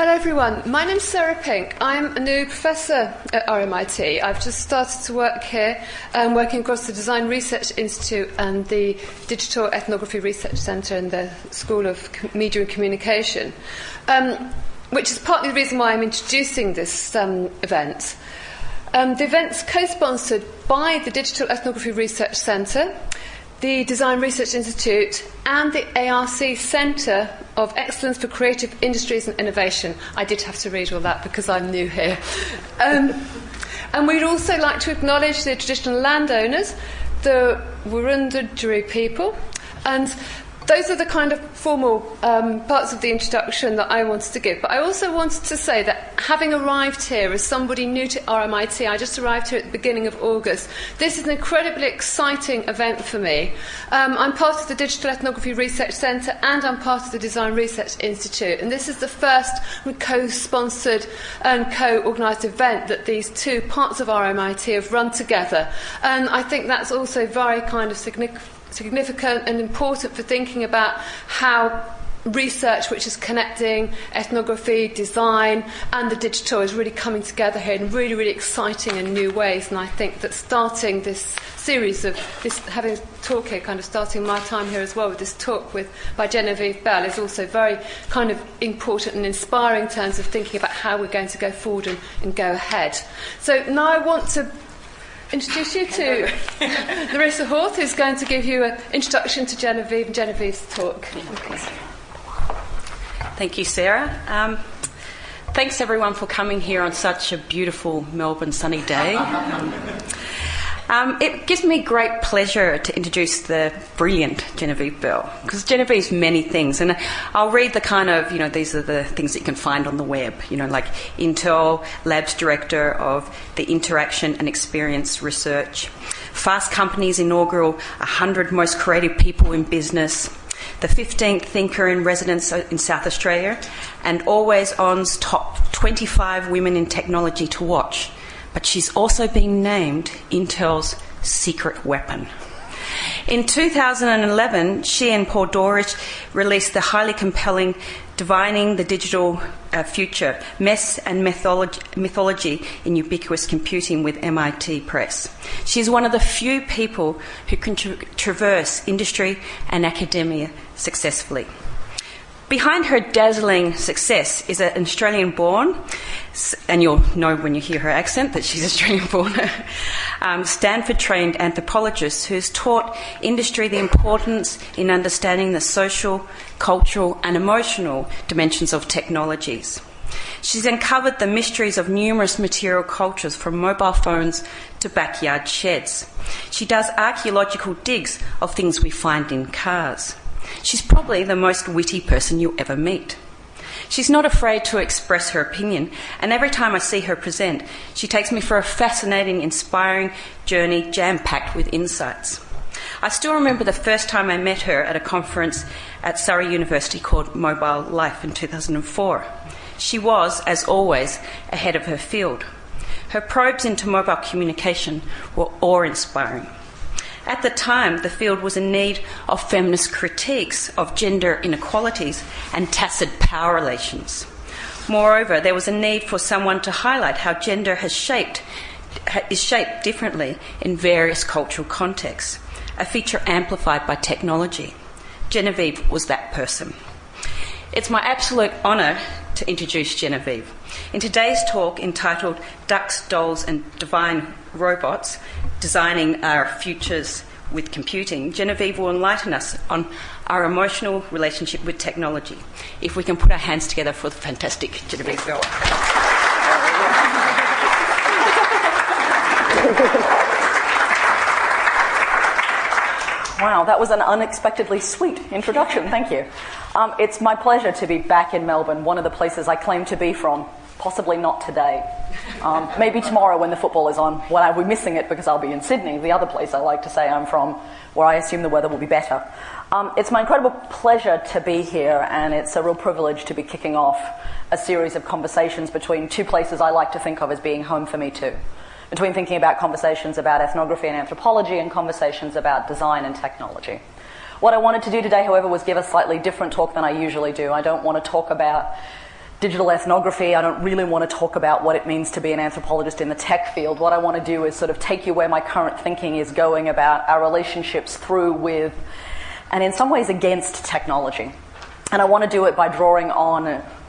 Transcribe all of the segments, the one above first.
Hello, everyone. My name's Sarah Pink. I'm a new professor at RMIT. I've just started to work here, um, working across the Design Research Institute and the Digital Ethnography Research Centre in the School of Media and Communication, um, which is partly the reason why I'm introducing this um, event. Um, the event's co sponsored by the Digital Ethnography Research Centre the Design Research Institute, and the ARC Centre of Excellence for Creative Industries and Innovation. I did have to read all that because I'm new here. Um, and we'd also like to acknowledge the traditional landowners, the Wurundjeri people, and those are the kind of formal um, parts of the introduction that I wanted to give. But I also wanted to say that having arrived here as somebody new to RMIT, I just arrived here at the beginning of August, this is an incredibly exciting event for me. Um, I'm part of the Digital Ethnography Research Centre and I'm part of the Design Research Institute. And this is the first co sponsored and co organised event that these two parts of RMIT have run together. And I think that's also very kind of significant significant and important for thinking about how research which is connecting ethnography, design, and the digital is really coming together here in really, really exciting and new ways. And I think that starting this series of this, having a talk here, kind of starting my time here as well with this talk with by Genevieve Bell, is also very kind of important and inspiring in terms of thinking about how we're going to go forward and, and go ahead. So now I want to introduce you to Larissa Hjorth, who's going to give you an introduction to Genevieve and Genevieve's talk. Thank you, Sarah. Um, thanks everyone for coming here on such a beautiful Melbourne sunny day. Um, it gives me great pleasure to introduce the brilliant Genevieve Bell because Genevieve's many things, and I'll read the kind of you know these are the things that you can find on the web. You know, like Intel Labs Director of the Interaction and Experience Research, Fast Company's inaugural 100 Most Creative People in Business the 15th Thinker in Residence in South Australia, and Always On's top 25 women in technology to watch but she's also been named Intel's secret weapon. In 2011, she and Paul Dourish released the highly compelling Divining the Digital uh, Future Mess and Mythology, Mythology in Ubiquitous Computing with MIT Press. She's one of the few people who can tra- traverse industry and academia successfully. Behind her dazzling success is an Australian born, and you'll know when you hear her accent that she's Australian born, um, Stanford trained anthropologist who's taught industry the importance in understanding the social, cultural, and emotional dimensions of technologies. She's uncovered the mysteries of numerous material cultures from mobile phones to backyard sheds. She does archaeological digs of things we find in cars. She's probably the most witty person you'll ever meet. She's not afraid to express her opinion, and every time I see her present, she takes me for a fascinating, inspiring journey jam packed with insights. I still remember the first time I met her at a conference at Surrey University called Mobile Life in 2004. She was, as always, ahead of her field. Her probes into mobile communication were awe inspiring. At the time, the field was in need of feminist critiques of gender inequalities and tacit power relations. Moreover, there was a need for someone to highlight how gender has shaped, is shaped differently in various cultural contexts, a feature amplified by technology. Genevieve was that person. It's my absolute honour to introduce Genevieve. In today's talk entitled Ducks, Dolls and Divine Robots Designing Our Futures with Computing, Genevieve will enlighten us on our emotional relationship with technology. If we can put our hands together for the fantastic Genevieve Bell. Wow, that was an unexpectedly sweet introduction. Thank you. Um, it's my pleasure to be back in Melbourne, one of the places I claim to be from. Possibly not today. Um, maybe tomorrow when the football is on, when I'll be missing it because I'll be in Sydney, the other place I like to say I'm from, where I assume the weather will be better. Um, it's my incredible pleasure to be here, and it's a real privilege to be kicking off a series of conversations between two places I like to think of as being home for me too between thinking about conversations about ethnography and anthropology and conversations about design and technology. What I wanted to do today, however, was give a slightly different talk than I usually do. I don't want to talk about digital ethnography. I don't really want to talk about what it means to be an anthropologist in the tech field. What I want to do is sort of take you where my current thinking is going about our relationships through, with, and in some ways against technology. And I want to do it by drawing on,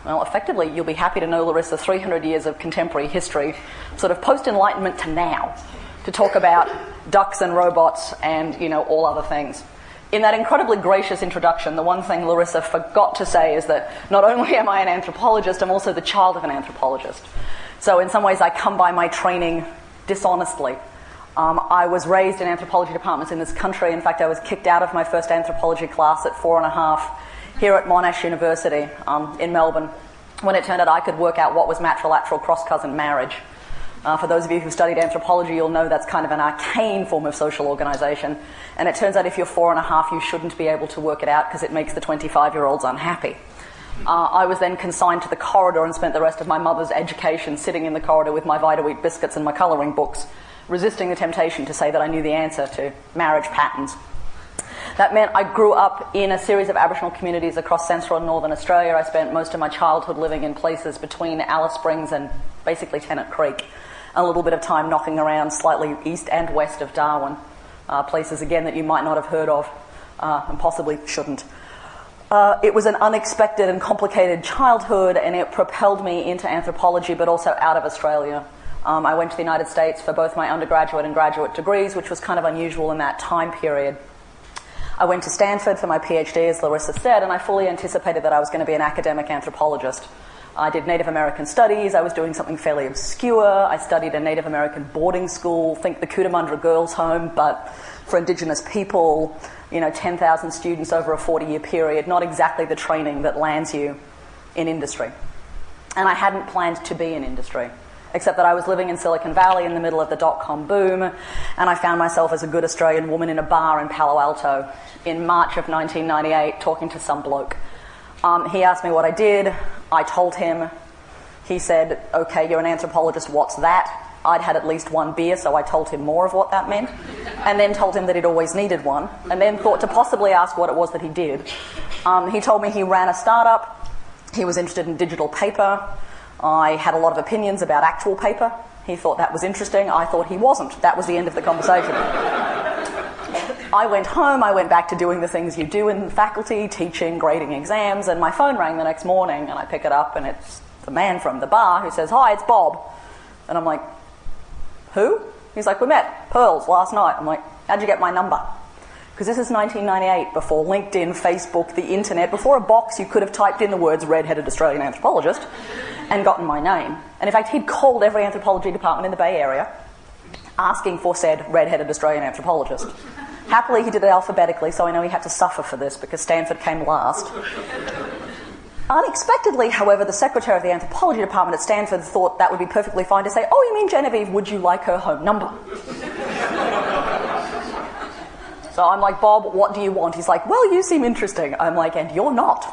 well, effectively, you'll be happy to know, Larissa, 300 years of contemporary history, sort of post Enlightenment to now, to talk about ducks and robots and, you know, all other things in that incredibly gracious introduction, the one thing Larissa forgot to say is that not only am I an anthropologist, I'm also the child of an anthropologist. So, in some ways, I come by my training dishonestly. Um, I was raised in anthropology departments in this country. In fact, I was kicked out of my first anthropology class at four and a half here at Monash University um, in Melbourne when it turned out I could work out what was matrilateral cross cousin marriage. Uh, for those of you who studied anthropology, you'll know that's kind of an arcane form of social organisation. And it turns out if you're four and a half, you shouldn't be able to work it out because it makes the 25 year olds unhappy. Uh, I was then consigned to the corridor and spent the rest of my mother's education sitting in the corridor with my Vita-Weat biscuits and my colouring books, resisting the temptation to say that I knew the answer to marriage patterns. That meant I grew up in a series of Aboriginal communities across central and northern Australia. I spent most of my childhood living in places between Alice Springs and basically Tennant Creek a little bit of time knocking around slightly east and west of Darwin, uh, places again that you might not have heard of uh, and possibly shouldn't. Uh, it was an unexpected and complicated childhood, and it propelled me into anthropology, but also out of Australia. Um, I went to the United States for both my undergraduate and graduate degrees, which was kind of unusual in that time period. I went to Stanford for my PhD, as Larissa said, and I fully anticipated that I was going to be an academic anthropologist. I did Native American studies. I was doing something fairly obscure. I studied a Native American boarding school, think the Cootamundra Girls' Home, but for Indigenous people, you know, 10,000 students over a 40 year period, not exactly the training that lands you in industry. And I hadn't planned to be in industry, except that I was living in Silicon Valley in the middle of the dot com boom, and I found myself as a good Australian woman in a bar in Palo Alto in March of 1998 talking to some bloke um, he asked me what I did. I told him. He said, Okay, you're an anthropologist, what's that? I'd had at least one beer, so I told him more of what that meant, and then told him that he'd always needed one, and then thought to possibly ask what it was that he did. Um, he told me he ran a startup, he was interested in digital paper. I had a lot of opinions about actual paper. He thought that was interesting. I thought he wasn't. That was the end of the conversation. I went home, I went back to doing the things you do in faculty, teaching, grading exams, and my phone rang the next morning, and I pick it up, and it's the man from the bar who says, Hi, it's Bob. And I'm like, Who? He's like, We met, Pearls, last night. I'm like, How'd you get my number? Because this is 1998, before LinkedIn, Facebook, the internet, before a box you could have typed in the words red-headed Australian anthropologist and gotten my name. And in fact, he'd called every anthropology department in the Bay Area asking for said red-headed Australian anthropologist. Happily, he did it alphabetically, so I know he had to suffer for this because Stanford came last. Unexpectedly, however, the secretary of the anthropology department at Stanford thought that would be perfectly fine to say, Oh, you mean Genevieve, would you like her home number? so I'm like, Bob, what do you want? He's like, Well, you seem interesting. I'm like, And you're not.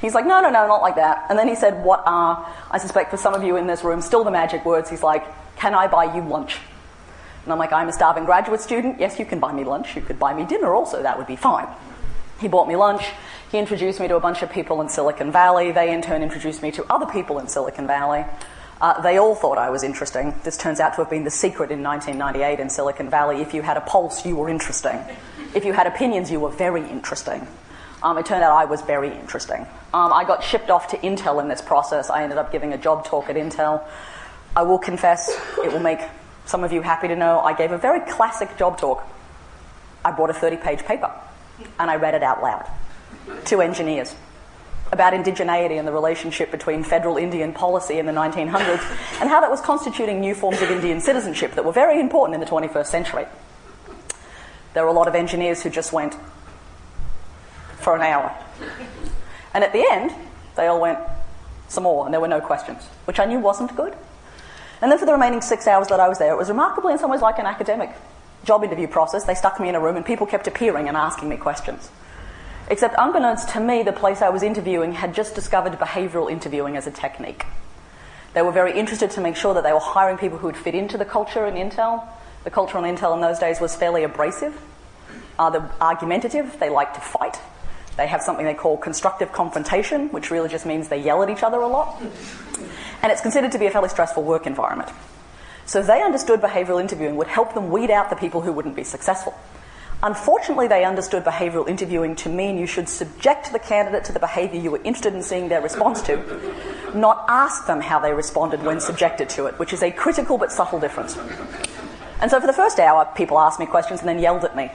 He's like, No, no, no, not like that. And then he said, What are, I suspect for some of you in this room, still the magic words. He's like, Can I buy you lunch? And I'm like, I'm a starving graduate student. Yes, you can buy me lunch. You could buy me dinner also. That would be fine. He bought me lunch. He introduced me to a bunch of people in Silicon Valley. They, in turn, introduced me to other people in Silicon Valley. Uh, they all thought I was interesting. This turns out to have been the secret in 1998 in Silicon Valley. If you had a pulse, you were interesting. If you had opinions, you were very interesting. Um, it turned out I was very interesting. Um, I got shipped off to Intel in this process. I ended up giving a job talk at Intel. I will confess, it will make some of you happy to know I gave a very classic job talk. I brought a 30 page paper and I read it out loud to engineers about indigeneity and the relationship between federal Indian policy in the 1900s and how that was constituting new forms of Indian citizenship that were very important in the 21st century. There were a lot of engineers who just went for an hour. And at the end, they all went some more, and there were no questions, which I knew wasn't good. And then for the remaining six hours that I was there, it was remarkably in some ways like an academic job interview process. They stuck me in a room and people kept appearing and asking me questions. Except, unbeknownst to me, the place I was interviewing had just discovered behavioural interviewing as a technique. They were very interested to make sure that they were hiring people who would fit into the culture in Intel. The culture in Intel in those days was fairly abrasive, uh, argumentative, they like to fight. They have something they call constructive confrontation, which really just means they yell at each other a lot. And it's considered to be a fairly stressful work environment. So they understood behavioural interviewing would help them weed out the people who wouldn't be successful. Unfortunately, they understood behavioural interviewing to mean you should subject the candidate to the behaviour you were interested in seeing their response to, not ask them how they responded when subjected to it, which is a critical but subtle difference. And so for the first hour, people asked me questions and then yelled at me.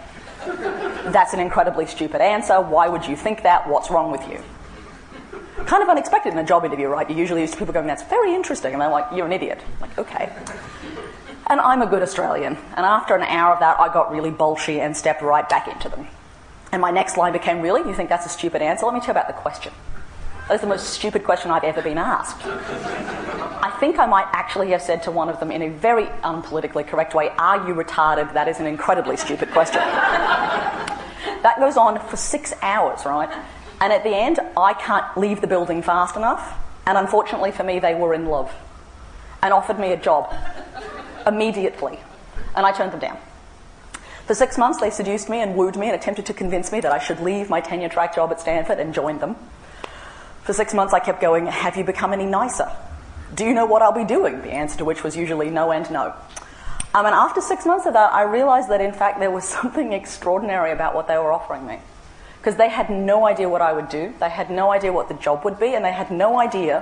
That's an incredibly stupid answer. Why would you think that? What's wrong with you? Kind of unexpected in a job interview, right? You're usually used to people going, that's very interesting. And they're like, you're an idiot. I'm like, okay. And I'm a good Australian. And after an hour of that, I got really bolshy and stepped right back into them. And my next line became, Really? You think that's a stupid answer? Let me tell you about the question. That is the most stupid question I've ever been asked. I think I might actually have said to one of them in a very unpolitically correct way, Are you retarded? That is an incredibly stupid question. that goes on for six hours, right? And at the end, I can't leave the building fast enough. And unfortunately for me, they were in love and offered me a job immediately. And I turned them down. For six months, they seduced me and wooed me and attempted to convince me that I should leave my tenure track job at Stanford and join them. For six months, I kept going, Have you become any nicer? Do you know what I'll be doing? The answer to which was usually no and no. Um, and after six months of that, I realized that in fact there was something extraordinary about what they were offering me. Because they had no idea what I would do, they had no idea what the job would be, and they had no idea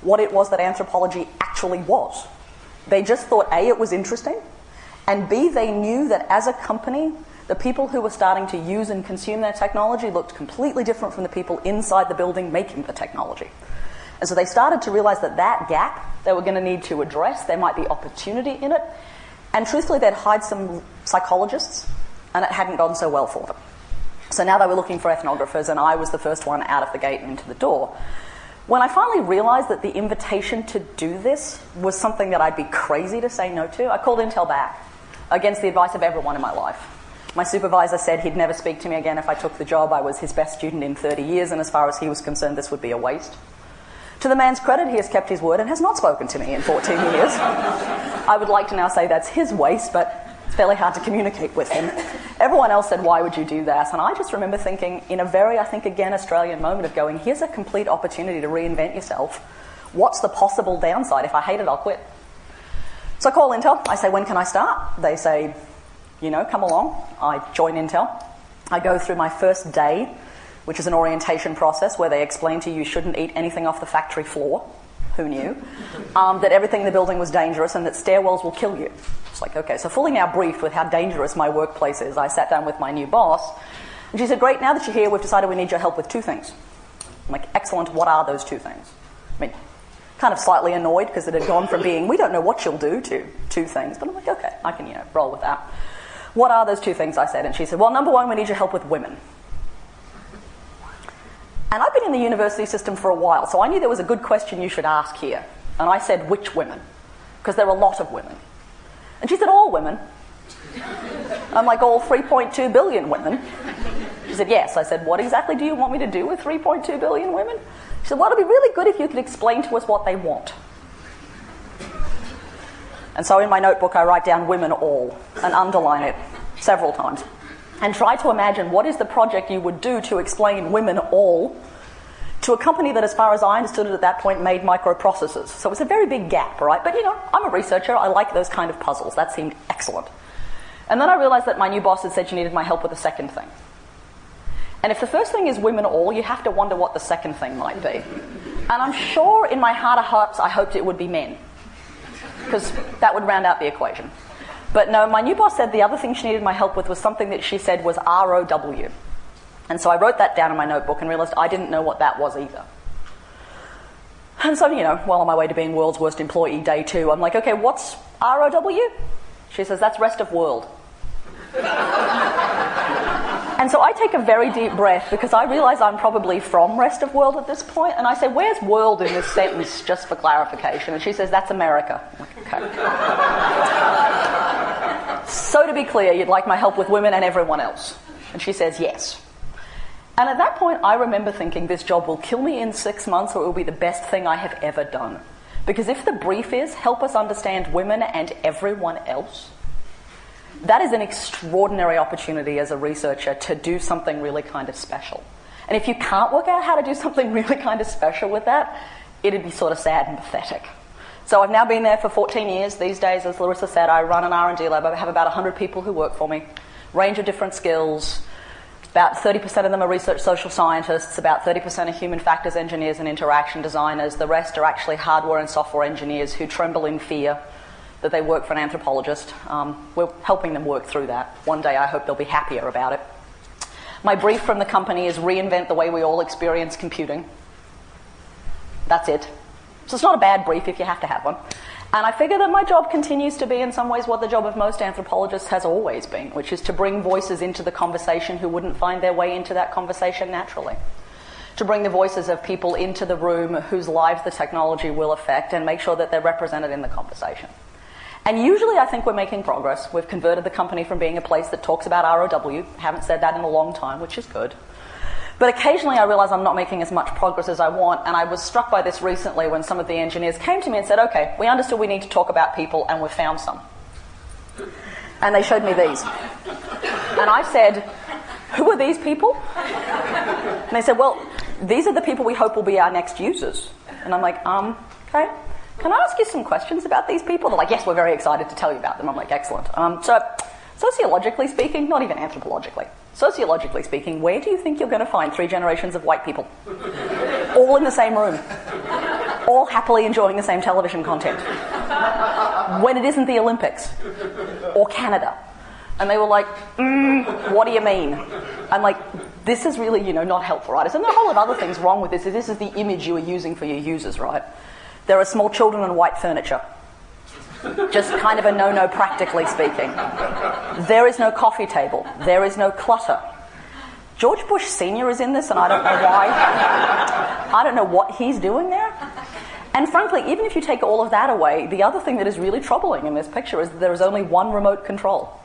what it was that anthropology actually was. They just thought A, it was interesting, and B, they knew that as a company, the people who were starting to use and consume their technology looked completely different from the people inside the building making the technology. And so they started to realize that that gap they were going to need to address, there might be opportunity in it. And truthfully, they'd hired some psychologists, and it hadn't gone so well for them. So now they were looking for ethnographers, and I was the first one out of the gate and into the door. When I finally realized that the invitation to do this was something that I'd be crazy to say no to, I called Intel back against the advice of everyone in my life. My supervisor said he'd never speak to me again if I took the job. I was his best student in 30 years, and as far as he was concerned, this would be a waste. To the man's credit, he has kept his word and has not spoken to me in 14 years. I would like to now say that's his waste, but it's fairly hard to communicate with him. Everyone else said, Why would you do that? And I just remember thinking, in a very, I think, again, Australian moment of going, Here's a complete opportunity to reinvent yourself. What's the possible downside? If I hate it, I'll quit. So I call Intel. I say, When can I start? They say, You know, come along. I join Intel. I go through my first day which is an orientation process where they explain to you you shouldn't eat anything off the factory floor. Who knew? Um, that everything in the building was dangerous and that stairwells will kill you. It's like, okay, so fully now briefed with how dangerous my workplace is, I sat down with my new boss and she said, Great, now that you're here, we've decided we need your help with two things. I'm like, Excellent, what are those two things? I mean, kind of slightly annoyed because it had gone from being, We don't know what you'll do to two things. But I'm like, Okay, I can, you know, roll with that. What are those two things? I said. And she said, Well, number one, we need your help with women. And I've been in the university system for a while, so I knew there was a good question you should ask here. And I said, which women? Because there are a lot of women. And she said, all women. I'm like, all 3.2 billion women. She said, yes. I said, what exactly do you want me to do with 3.2 billion women? She said, well, it'd be really good if you could explain to us what they want. And so in my notebook, I write down women all and underline it several times and try to imagine what is the project you would do to explain women all to a company that, as far as I understood it at that point, made microprocessors. So it's a very big gap, right? But you know, I'm a researcher, I like those kind of puzzles. That seemed excellent. And then I realized that my new boss had said she needed my help with the second thing. And if the first thing is women all, you have to wonder what the second thing might be. And I'm sure in my heart of hearts I hoped it would be men, because that would round out the equation. But no, my new boss said the other thing she needed my help with was something that she said was ROW. And so I wrote that down in my notebook and realized I didn't know what that was either. And so, you know, while on my way to being world's worst employee day two, I'm like, okay, what's ROW? She says, that's rest of world. and so I take a very deep breath because I realize I'm probably from rest of world at this point, and I say, where's world in this sentence, just for clarification? And she says, that's America. Like, okay. So to be clear, you'd like my help with women and everyone else? And she says, yes. And at that point, I remember thinking, this job will kill me in six months or it will be the best thing I have ever done. Because if the brief is help us understand women and everyone else, that is an extraordinary opportunity as a researcher to do something really kind of special. And if you can't work out how to do something really kind of special with that, it'd be sort of sad and pathetic. So I've now been there for 14 years. These days, as Larissa said, I run an R&D lab. I have about 100 people who work for me, range of different skills. About 30% of them are research social scientists, about 30% are human factors engineers and interaction designers. The rest are actually hardware and software engineers who tremble in fear that they work for an anthropologist. Um, we're helping them work through that. One day I hope they'll be happier about it. My brief from the company is reinvent the way we all experience computing. That's it. So it's not a bad brief if you have to have one. And I figure that my job continues to be, in some ways, what the job of most anthropologists has always been, which is to bring voices into the conversation who wouldn't find their way into that conversation naturally. To bring the voices of people into the room whose lives the technology will affect and make sure that they're represented in the conversation. And usually I think we're making progress. We've converted the company from being a place that talks about ROW, haven't said that in a long time, which is good. But occasionally I realize I'm not making as much progress as I want, and I was struck by this recently when some of the engineers came to me and said, okay, we understood we need to talk about people, and we've found some. And they showed me these. And I said, who are these people? And they said, well, these are the people we hope will be our next users. And I'm like, um, okay. Can I ask you some questions about these people? They're like, yes, we're very excited to tell you about them. I'm like, excellent. Um, so, sociologically speaking, not even anthropologically, sociologically speaking, where do you think you're going to find three generations of white people? All in the same room. All happily enjoying the same television content. When it isn't the Olympics or Canada. And they were like, mm, what do you mean? I'm like, this is really, you know, not helpful, right? And there are a whole lot of other things wrong with this. This is the image you are using for your users, right? There are small children and white furniture. Just kind of a no no, practically speaking. There is no coffee table. There is no clutter. George Bush Sr. is in this, and I don't know why. I don't know what he's doing there. And frankly, even if you take all of that away, the other thing that is really troubling in this picture is that there is only one remote control.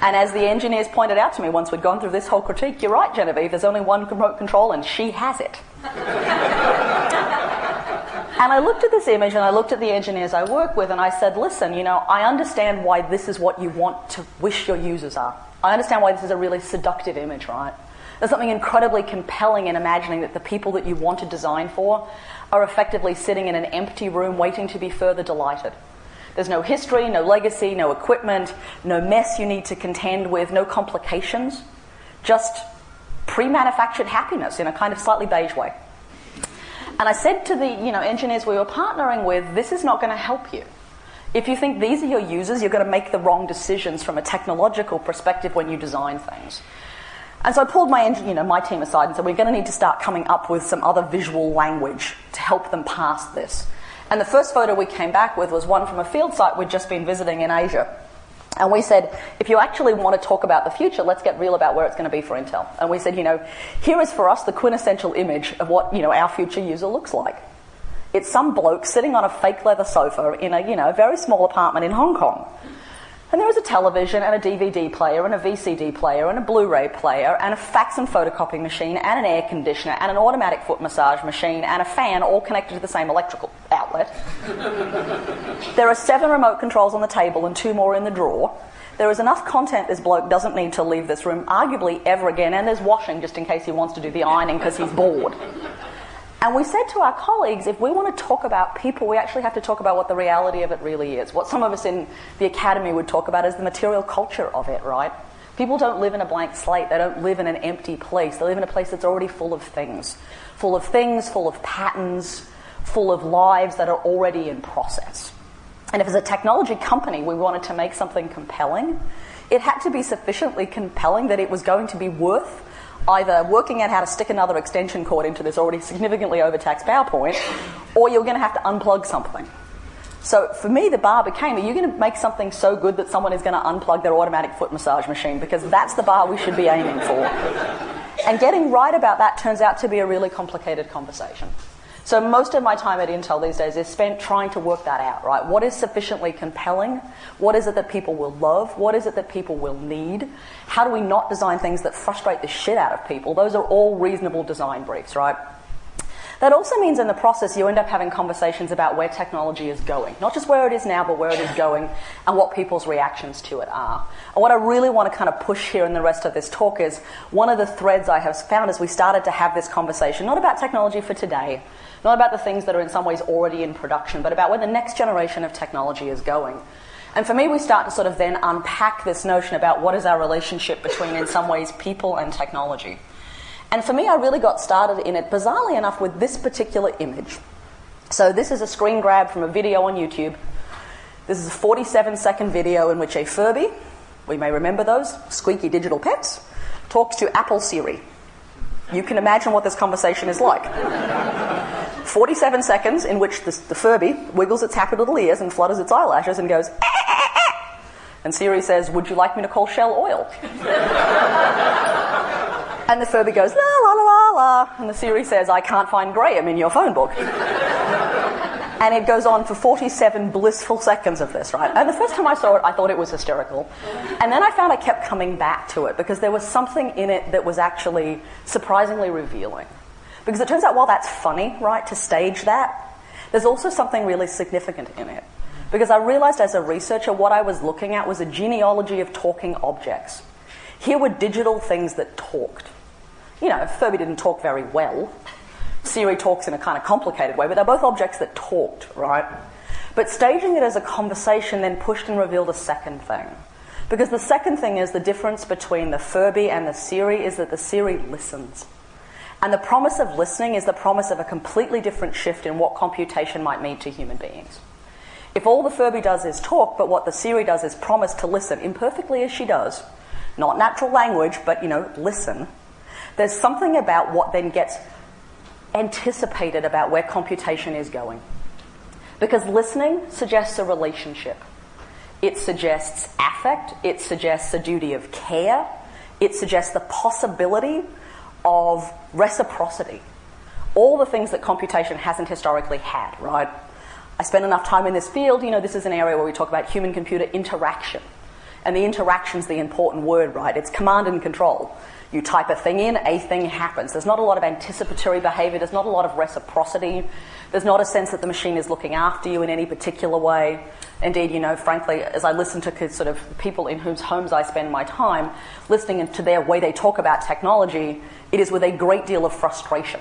And as the engineers pointed out to me once we'd gone through this whole critique, you're right, Genevieve, there's only one remote control, and she has it. And I looked at this image and I looked at the engineers I work with and I said, listen, you know, I understand why this is what you want to wish your users are. I understand why this is a really seductive image, right? There's something incredibly compelling in imagining that the people that you want to design for are effectively sitting in an empty room waiting to be further delighted. There's no history, no legacy, no equipment, no mess you need to contend with, no complications, just pre manufactured happiness in a kind of slightly beige way. And I said to the you know, engineers we were partnering with, this is not going to help you. If you think these are your users, you're going to make the wrong decisions from a technological perspective when you design things. And so I pulled my, you know, my team aside and said, we're going to need to start coming up with some other visual language to help them pass this. And the first photo we came back with was one from a field site we'd just been visiting in Asia. And we said, if you actually want to talk about the future, let's get real about where it's going to be for Intel. And we said, you know, here is for us the quintessential image of what, you know, our future user looks like. It's some bloke sitting on a fake leather sofa in a, you know, very small apartment in Hong Kong. And there is a television and a DVD player and a VCD player and a Blu-ray player and a fax and photocopying machine and an air conditioner and an automatic foot massage machine and a fan all connected to the same electrical outlet. there are seven remote controls on the table and two more in the drawer. There is enough content this bloke doesn't need to leave this room, arguably ever again, and there's washing just in case he wants to do the ironing because he's bored. And we said to our colleagues, if we want to talk about people, we actually have to talk about what the reality of it really is. What some of us in the academy would talk about is the material culture of it, right? People don't live in a blank slate. They don't live in an empty place. They live in a place that's already full of things. Full of things, full of patterns, full of lives that are already in process. And if as a technology company we wanted to make something compelling, it had to be sufficiently compelling that it was going to be worth either working out how to stick another extension cord into this already significantly overtaxed PowerPoint, or you're going to have to unplug something. So for me, the bar became, are you going to make something so good that someone is going to unplug their automatic foot massage machine? Because that's the bar we should be aiming for. And getting right about that turns out to be a really complicated conversation. So most of my time at Intel these days is spent trying to work that out, right? What is sufficiently compelling? What is it that people will love? What is it that people will need? How do we not design things that frustrate the shit out of people? Those are all reasonable design briefs, right? That also means in the process you end up having conversations about where technology is going. Not just where it is now, but where it is going and what people's reactions to it are. And what I really want to kind of push here in the rest of this talk is one of the threads I have found as we started to have this conversation, not about technology for today, not about the things that are in some ways already in production, but about where the next generation of technology is going. And for me, we start to sort of then unpack this notion about what is our relationship between, in some ways, people and technology. And for me, I really got started in it, bizarrely enough, with this particular image. So, this is a screen grab from a video on YouTube. This is a 47 second video in which a Furby, we may remember those, squeaky digital pets, talks to Apple Siri. You can imagine what this conversation is like. 47 seconds in which the, the Furby wiggles its happy little ears and flutters its eyelashes and goes, eh, eh, eh, and Siri says, Would you like me to call Shell Oil? And the Furby goes, la la la la la. And the Siri says, I can't find Graham in your phone book. and it goes on for 47 blissful seconds of this, right? And the first time I saw it, I thought it was hysterical. And then I found I kept coming back to it because there was something in it that was actually surprisingly revealing. Because it turns out while that's funny, right, to stage that, there's also something really significant in it. Because I realized as a researcher, what I was looking at was a genealogy of talking objects. Here were digital things that talked. You know, Furby didn't talk very well. Siri talks in a kind of complicated way, but they're both objects that talked, right? But staging it as a conversation then pushed and revealed a second thing. Because the second thing is the difference between the Furby and the Siri is that the Siri listens. And the promise of listening is the promise of a completely different shift in what computation might mean to human beings. If all the Furby does is talk, but what the Siri does is promise to listen, imperfectly as she does, not natural language, but, you know, listen, there's something about what then gets anticipated about where computation is going. Because listening suggests a relationship. It suggests affect, it suggests a duty of care, it suggests the possibility of reciprocity. All the things that computation hasn't historically had, right? I spend enough time in this field, you know, this is an area where we talk about human computer interaction. And the interaction's the important word, right? It's command and control. You type a thing in, a thing happens. There's not a lot of anticipatory behavior, there's not a lot of reciprocity, there's not a sense that the machine is looking after you in any particular way. Indeed, you know, frankly, as I listen to sort of people in whose homes I spend my time, listening to their way they talk about technology, it is with a great deal of frustration.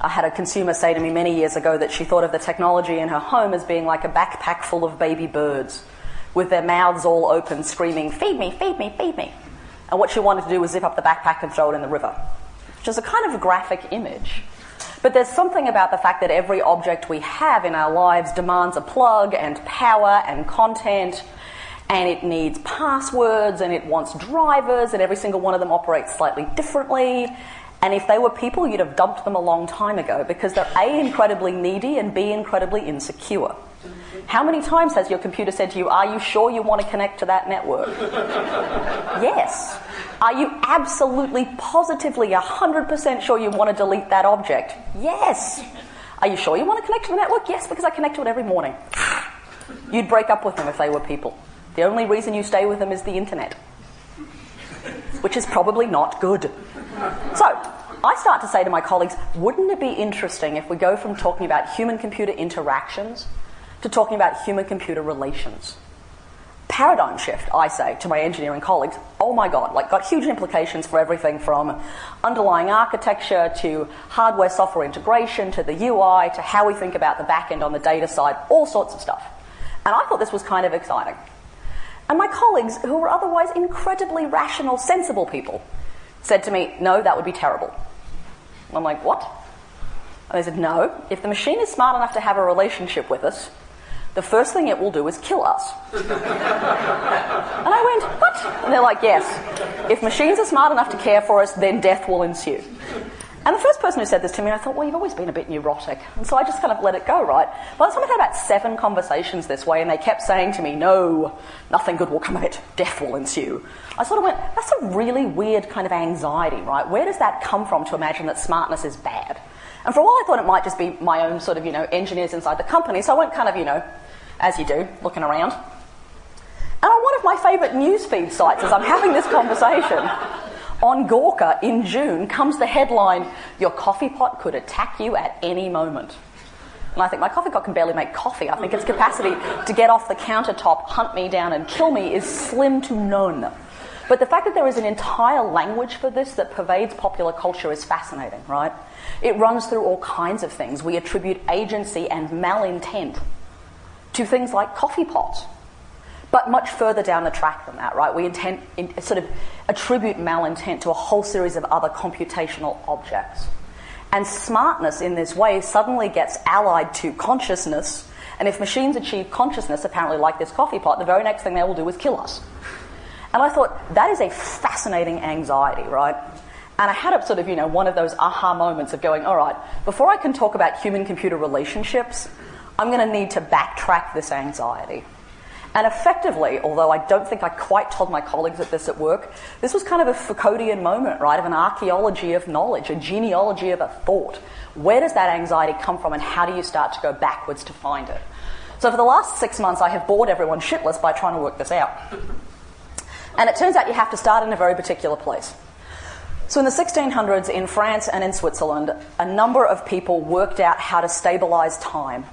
I had a consumer say to me many years ago that she thought of the technology in her home as being like a backpack full of baby birds with their mouths all open, screaming, Feed me, feed me, feed me. And what she wanted to do was zip up the backpack and throw it in the river, which is a kind of graphic image. But there's something about the fact that every object we have in our lives demands a plug and power and content, and it needs passwords and it wants drivers, and every single one of them operates slightly differently. And if they were people, you'd have dumped them a long time ago because they're A, incredibly needy, and B, incredibly insecure. How many times has your computer said to you, Are you sure you want to connect to that network? yes. Are you absolutely, positively, 100% sure you want to delete that object? Yes. Are you sure you want to connect to the network? Yes, because I connect to it every morning. You'd break up with them if they were people. The only reason you stay with them is the internet, which is probably not good. So, I start to say to my colleagues, wouldn't it be interesting if we go from talking about human computer interactions to talking about human computer relations. Paradigm shift, I say to my engineering colleagues, oh my god, like got huge implications for everything from underlying architecture to hardware software integration to the UI to how we think about the back end on the data side, all sorts of stuff. And I thought this was kind of exciting. And my colleagues, who were otherwise incredibly rational, sensible people, said to me, no, that would be terrible. I'm like, what? And they said, no, if the machine is smart enough to have a relationship with us, the first thing it will do is kill us. and I went, What? And they're like, Yes. If machines are smart enough to care for us, then death will ensue. And the first person who said this to me, I thought, well, you've always been a bit neurotic. And so I just kind of let it go, right? By the time I had about seven conversations this way, and they kept saying to me, no, nothing good will come of it, death will ensue. I sort of went, that's a really weird kind of anxiety, right? Where does that come from to imagine that smartness is bad? And for a while I thought it might just be my own sort of, you know, engineers inside the company, so I went kind of, you know, as you do, looking around. And on one of my favourite newsfeed sites, as I'm having this conversation, on Gawker in June comes the headline Your coffee pot could attack you at any moment. And I think my coffee pot can barely make coffee. I think its capacity to get off the countertop, hunt me down, and kill me is slim to none. But the fact that there is an entire language for this that pervades popular culture is fascinating, right? It runs through all kinds of things. We attribute agency and malintent to things like coffee pots. But much further down the track than that, right? We intend, in, sort of attribute malintent to a whole series of other computational objects. And smartness in this way suddenly gets allied to consciousness. And if machines achieve consciousness, apparently like this coffee pot, the very next thing they will do is kill us. And I thought, that is a fascinating anxiety, right? And I had a sort of, you know, one of those aha moments of going, all right, before I can talk about human computer relationships, I'm going to need to backtrack this anxiety. And effectively, although I don't think I quite told my colleagues at this at work, this was kind of a Foucauldian moment, right, of an archaeology of knowledge, a genealogy of a thought. Where does that anxiety come from, and how do you start to go backwards to find it? So, for the last six months, I have bored everyone shitless by trying to work this out. And it turns out you have to start in a very particular place. So, in the 1600s, in France and in Switzerland, a number of people worked out how to stabilize time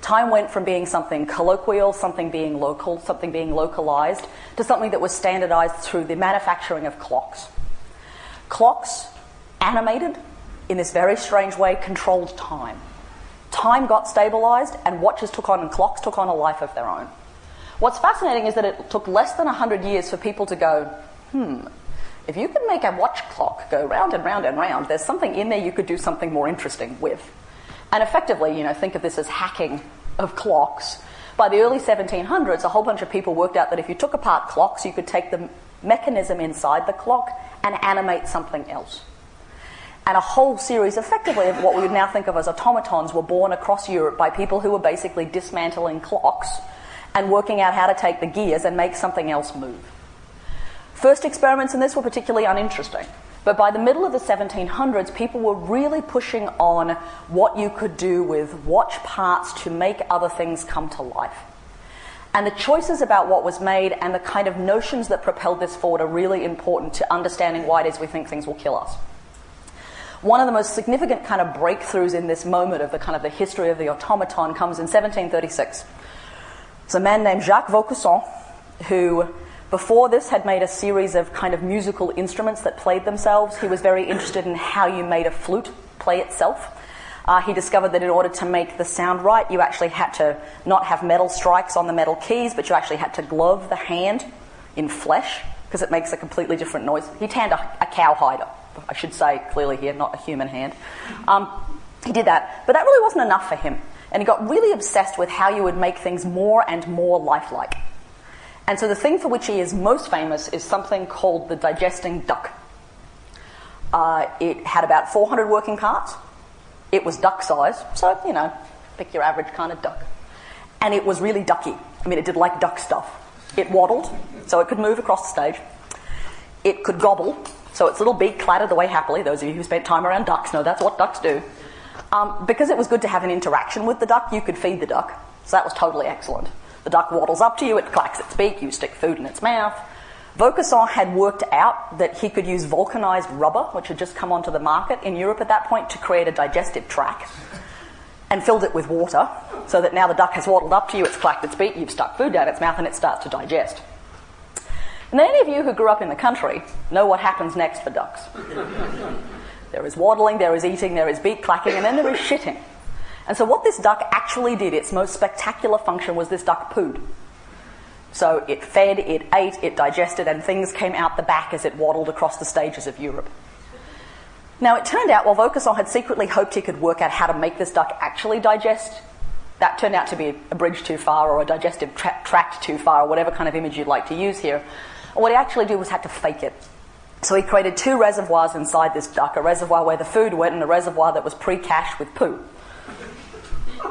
Time went from being something colloquial, something being local, something being localized, to something that was standardized through the manufacturing of clocks. Clocks, animated in this very strange way, controlled time. Time got stabilized, and watches took on, and clocks took on a life of their own. What's fascinating is that it took less than 100 years for people to go, hmm, if you can make a watch clock go round and round and round, there's something in there you could do something more interesting with. And effectively, you know, think of this as hacking of clocks. By the early 1700s, a whole bunch of people worked out that if you took apart clocks, you could take the mechanism inside the clock and animate something else. And a whole series, effectively, of what we would now think of as automatons were born across Europe by people who were basically dismantling clocks and working out how to take the gears and make something else move. First experiments in this were particularly uninteresting. But by the middle of the 1700s, people were really pushing on what you could do with watch parts to make other things come to life. And the choices about what was made and the kind of notions that propelled this forward are really important to understanding why it is we think things will kill us. One of the most significant kind of breakthroughs in this moment of the kind of the history of the automaton comes in 1736. It's a man named Jacques Vaucanson who before this, had made a series of kind of musical instruments that played themselves. He was very interested in how you made a flute play itself. Uh, he discovered that in order to make the sound right, you actually had to not have metal strikes on the metal keys, but you actually had to glove the hand in flesh because it makes a completely different noise. He tanned a, a cowhide, I should say clearly here, not a human hand. Um, he did that, but that really wasn't enough for him. And he got really obsessed with how you would make things more and more lifelike. And so the thing for which he is most famous is something called the digesting duck. Uh, it had about 400 working parts. It was duck size, so, you know, pick your average kind of duck. And it was really ducky. I mean, it did like duck stuff. It waddled, so it could move across the stage. It could gobble, so its little beak clattered away happily. Those of you who spent time around ducks know that's what ducks do. Um, because it was good to have an interaction with the duck, you could feed the duck. So that was totally excellent. The duck waddles up to you, it clacks its beak, you stick food in its mouth. Vaucanson had worked out that he could use vulcanized rubber, which had just come onto the market in Europe at that point, to create a digestive tract and filled it with water so that now the duck has waddled up to you, it's clacked its beak, you've stuck food down its mouth, and it starts to digest. And any of you who grew up in the country know what happens next for ducks. there is waddling, there is eating, there is beak clacking, and then there is shitting. And so, what this duck actually did, its most spectacular function, was this duck pooed. So, it fed, it ate, it digested, and things came out the back as it waddled across the stages of Europe. Now, it turned out while Vaucanson had secretly hoped he could work out how to make this duck actually digest, that turned out to be a bridge too far or a digestive tra- tract too far, or whatever kind of image you'd like to use here. What he actually did was had to fake it. So he created two reservoirs inside this duck a reservoir where the food went and a reservoir that was pre cached with poo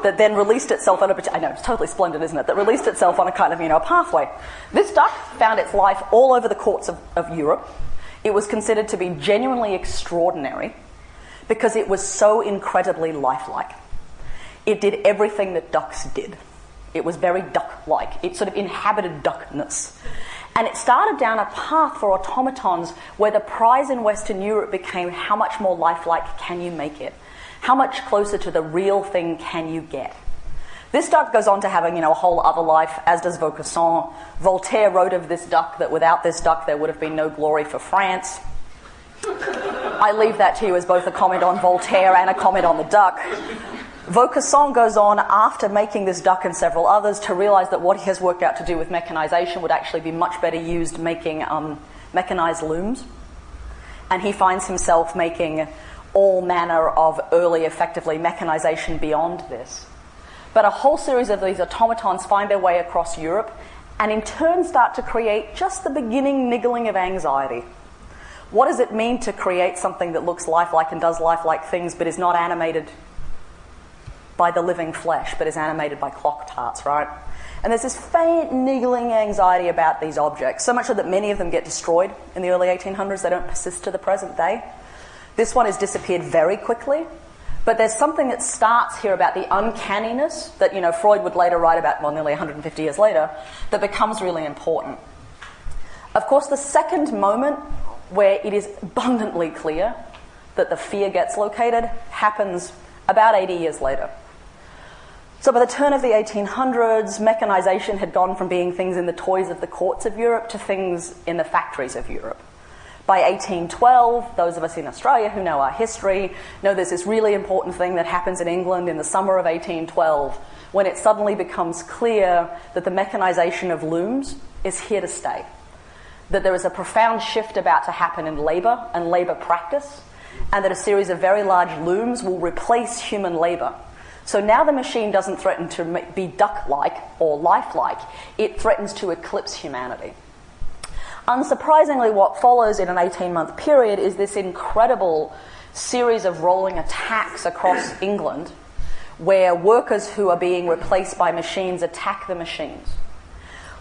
that then released itself on a, I know, it's totally splendid, isn't it? That released itself on a kind of, you know, a pathway. This duck found its life all over the courts of, of Europe. It was considered to be genuinely extraordinary because it was so incredibly lifelike. It did everything that ducks did. It was very duck like. It sort of inhabited duckness. And it started down a path for automatons where the prize in Western Europe became how much more lifelike can you make it? How much closer to the real thing can you get? This duck goes on to having, you know, a whole other life, as does Vaucanson. Voltaire wrote of this duck that without this duck there would have been no glory for France. I leave that to you as both a comment on Voltaire and a comment on the duck. Vaucanson goes on after making this duck and several others to realize that what he has worked out to do with mechanization would actually be much better used making um, mechanized looms. And he finds himself making all manner of early, effectively, mechanization beyond this. But a whole series of these automatons find their way across Europe and in turn start to create just the beginning niggling of anxiety. What does it mean to create something that looks lifelike and does lifelike things but is not animated by the living flesh but is animated by clock tarts, right? And there's this faint niggling anxiety about these objects, so much so that many of them get destroyed in the early 1800s. They don't persist to the present day. This one has disappeared very quickly, but there's something that starts here about the uncanniness that you know Freud would later write about, well, nearly 150 years later, that becomes really important. Of course, the second moment where it is abundantly clear that the fear gets located happens about 80 years later. So, by the turn of the 1800s, mechanization had gone from being things in the toys of the courts of Europe to things in the factories of Europe. By 1812, those of us in Australia who know our history know there's this really important thing that happens in England in the summer of 1812 when it suddenly becomes clear that the mechanisation of looms is here to stay. That there is a profound shift about to happen in labour and labour practice, and that a series of very large looms will replace human labour. So now the machine doesn't threaten to be duck like or lifelike, it threatens to eclipse humanity. Unsurprisingly, what follows in an 18 month period is this incredible series of rolling attacks across England where workers who are being replaced by machines attack the machines.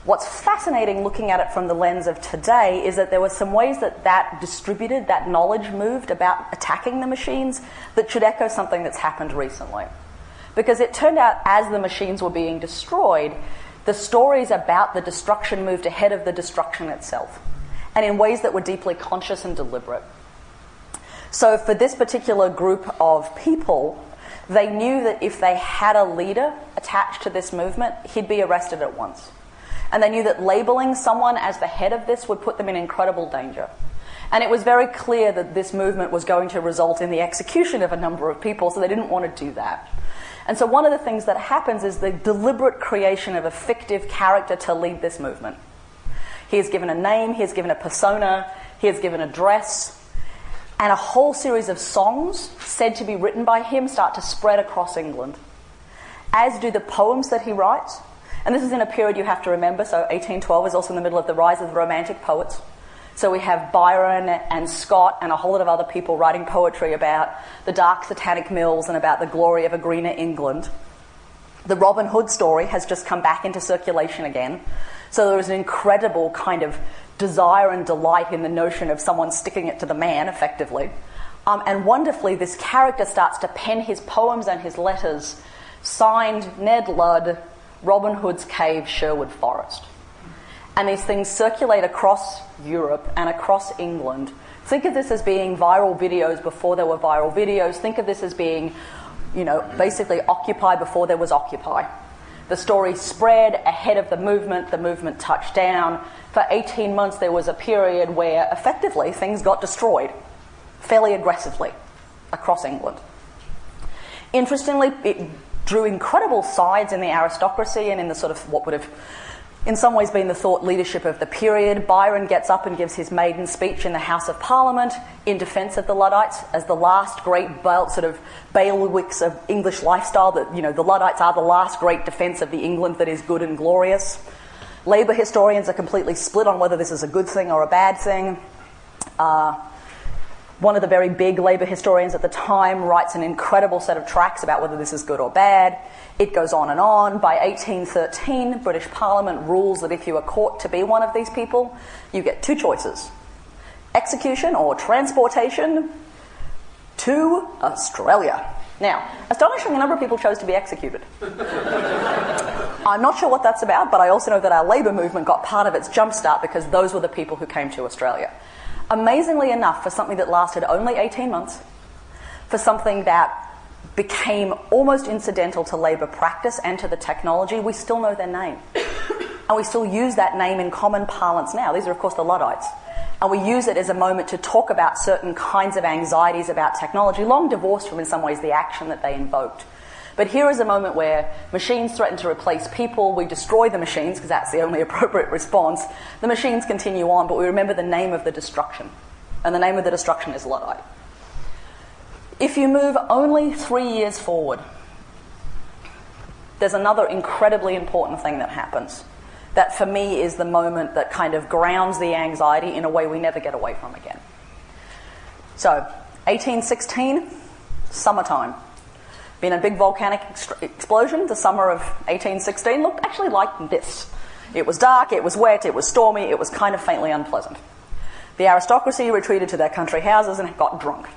What's fascinating looking at it from the lens of today is that there were some ways that that distributed, that knowledge moved about attacking the machines that should echo something that's happened recently. Because it turned out as the machines were being destroyed, the stories about the destruction moved ahead of the destruction itself, and in ways that were deeply conscious and deliberate. So, for this particular group of people, they knew that if they had a leader attached to this movement, he'd be arrested at once. And they knew that labeling someone as the head of this would put them in incredible danger. And it was very clear that this movement was going to result in the execution of a number of people, so they didn't want to do that. And so one of the things that happens is the deliberate creation of a fictive character to lead this movement. He is given a name, he is given a persona, he is given a dress, and a whole series of songs said to be written by him start to spread across England. As do the poems that he writes. And this is in a period you have to remember, so 1812 is also in the middle of the rise of the Romantic poets. So we have Byron and Scott and a whole lot of other people writing poetry about the dark satanic mills and about the glory of a greener England. The Robin Hood story has just come back into circulation again. So there was an incredible kind of desire and delight in the notion of someone sticking it to the man, effectively. Um, and wonderfully, this character starts to pen his poems and his letters, signed Ned Ludd, Robin Hood's Cave, Sherwood Forest and these things circulate across Europe and across England. Think of this as being viral videos before there were viral videos. Think of this as being, you know, basically Occupy before there was Occupy. The story spread ahead of the movement, the movement touched down. For 18 months, there was a period where effectively things got destroyed fairly aggressively across England. Interestingly, it drew incredible sides in the aristocracy and in the sort of what would have in some ways been the thought leadership of the period. Byron gets up and gives his maiden speech in the House of Parliament in defence of the Luddites as the last great sort of bailiwicks of English lifestyle. That you know the Luddites are the last great defence of the England that is good and glorious. Labour historians are completely split on whether this is a good thing or a bad thing. Uh, one of the very big Labour historians at the time writes an incredible set of tracts about whether this is good or bad. It goes on and on. By 1813, British Parliament rules that if you are caught to be one of these people, you get two choices execution or transportation to Australia. Now, astonishingly, a number of people chose to be executed. I'm not sure what that's about, but I also know that our labour movement got part of its jumpstart because those were the people who came to Australia. Amazingly enough, for something that lasted only 18 months, for something that became almost incidental to labour practice and to the technology, we still know their name. And we still use that name in common parlance now. These are, of course, the Luddites. And we use it as a moment to talk about certain kinds of anxieties about technology, long divorced from, in some ways, the action that they invoked. But here is a moment where machines threaten to replace people. We destroy the machines because that's the only appropriate response. The machines continue on, but we remember the name of the destruction. And the name of the destruction is Luddite. If you move only three years forward, there's another incredibly important thing that happens. That for me is the moment that kind of grounds the anxiety in a way we never get away from again. So, 1816, summertime. Been a big volcanic ex- explosion. The summer of 1816 looked actually like this. It was dark, it was wet, it was stormy, it was kind of faintly unpleasant. The aristocracy retreated to their country houses and got drunk.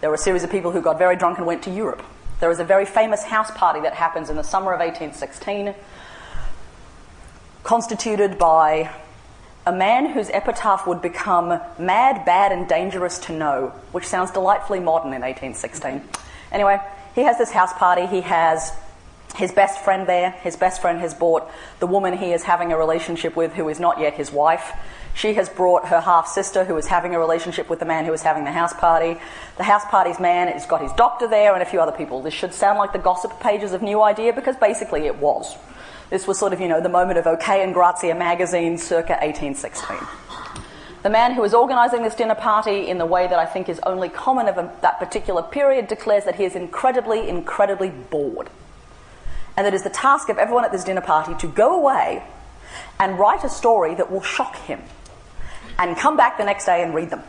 There were a series of people who got very drunk and went to Europe. There was a very famous house party that happens in the summer of 1816, constituted by a man whose epitaph would become mad, bad, and dangerous to know, which sounds delightfully modern in 1816. Anyway, he has this house party. He has his best friend there. His best friend has brought the woman he is having a relationship with, who is not yet his wife. She has brought her half sister, who is having a relationship with the man who is having the house party. The house party's man has got his doctor there and a few other people. This should sound like the gossip pages of New Idea because basically it was. This was sort of, you know, the moment of OK and Grazia magazine circa 1816. The man who is organising this dinner party in the way that I think is only common of a, that particular period declares that he is incredibly, incredibly bored. And that it is the task of everyone at this dinner party to go away and write a story that will shock him and come back the next day and read them.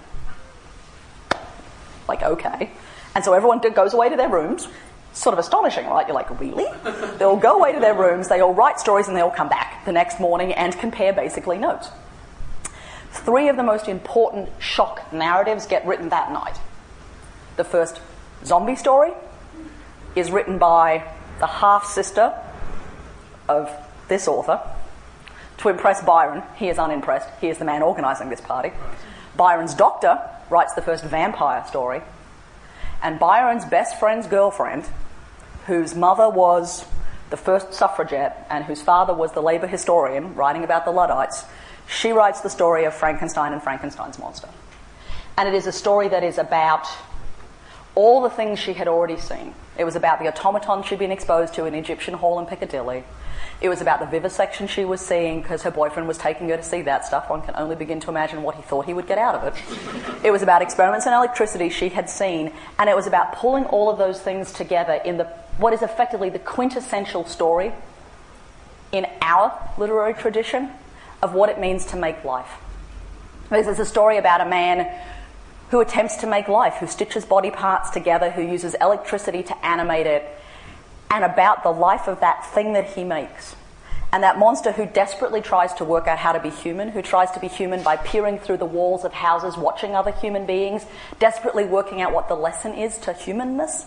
Like, okay. And so everyone goes away to their rooms. Sort of astonishing, right? You're like, really? they all go away to their rooms, they all write stories, and they all come back the next morning and compare basically notes. Three of the most important shock narratives get written that night. The first zombie story is written by the half sister of this author, to impress Byron. He is unimpressed. He is the man organising this party. Byron's doctor writes the first vampire story. And Byron's best friend's girlfriend, whose mother was the first suffragette and whose father was the labour historian writing about the Luddites, she writes the story of Frankenstein and Frankenstein's monster. And it is a story that is about all the things she had already seen. It was about the automaton she'd been exposed to in Egyptian Hall in Piccadilly. It was about the vivisection she was seeing because her boyfriend was taking her to see that stuff. One can only begin to imagine what he thought he would get out of it. it was about experiments in electricity she had seen, and it was about pulling all of those things together in the what is effectively the quintessential story in our literary tradition of what it means to make life. This is a story about a man who attempts to make life, who stitches body parts together, who uses electricity to animate it, and about the life of that thing that he makes. And that monster who desperately tries to work out how to be human, who tries to be human by peering through the walls of houses, watching other human beings, desperately working out what the lesson is to humanness.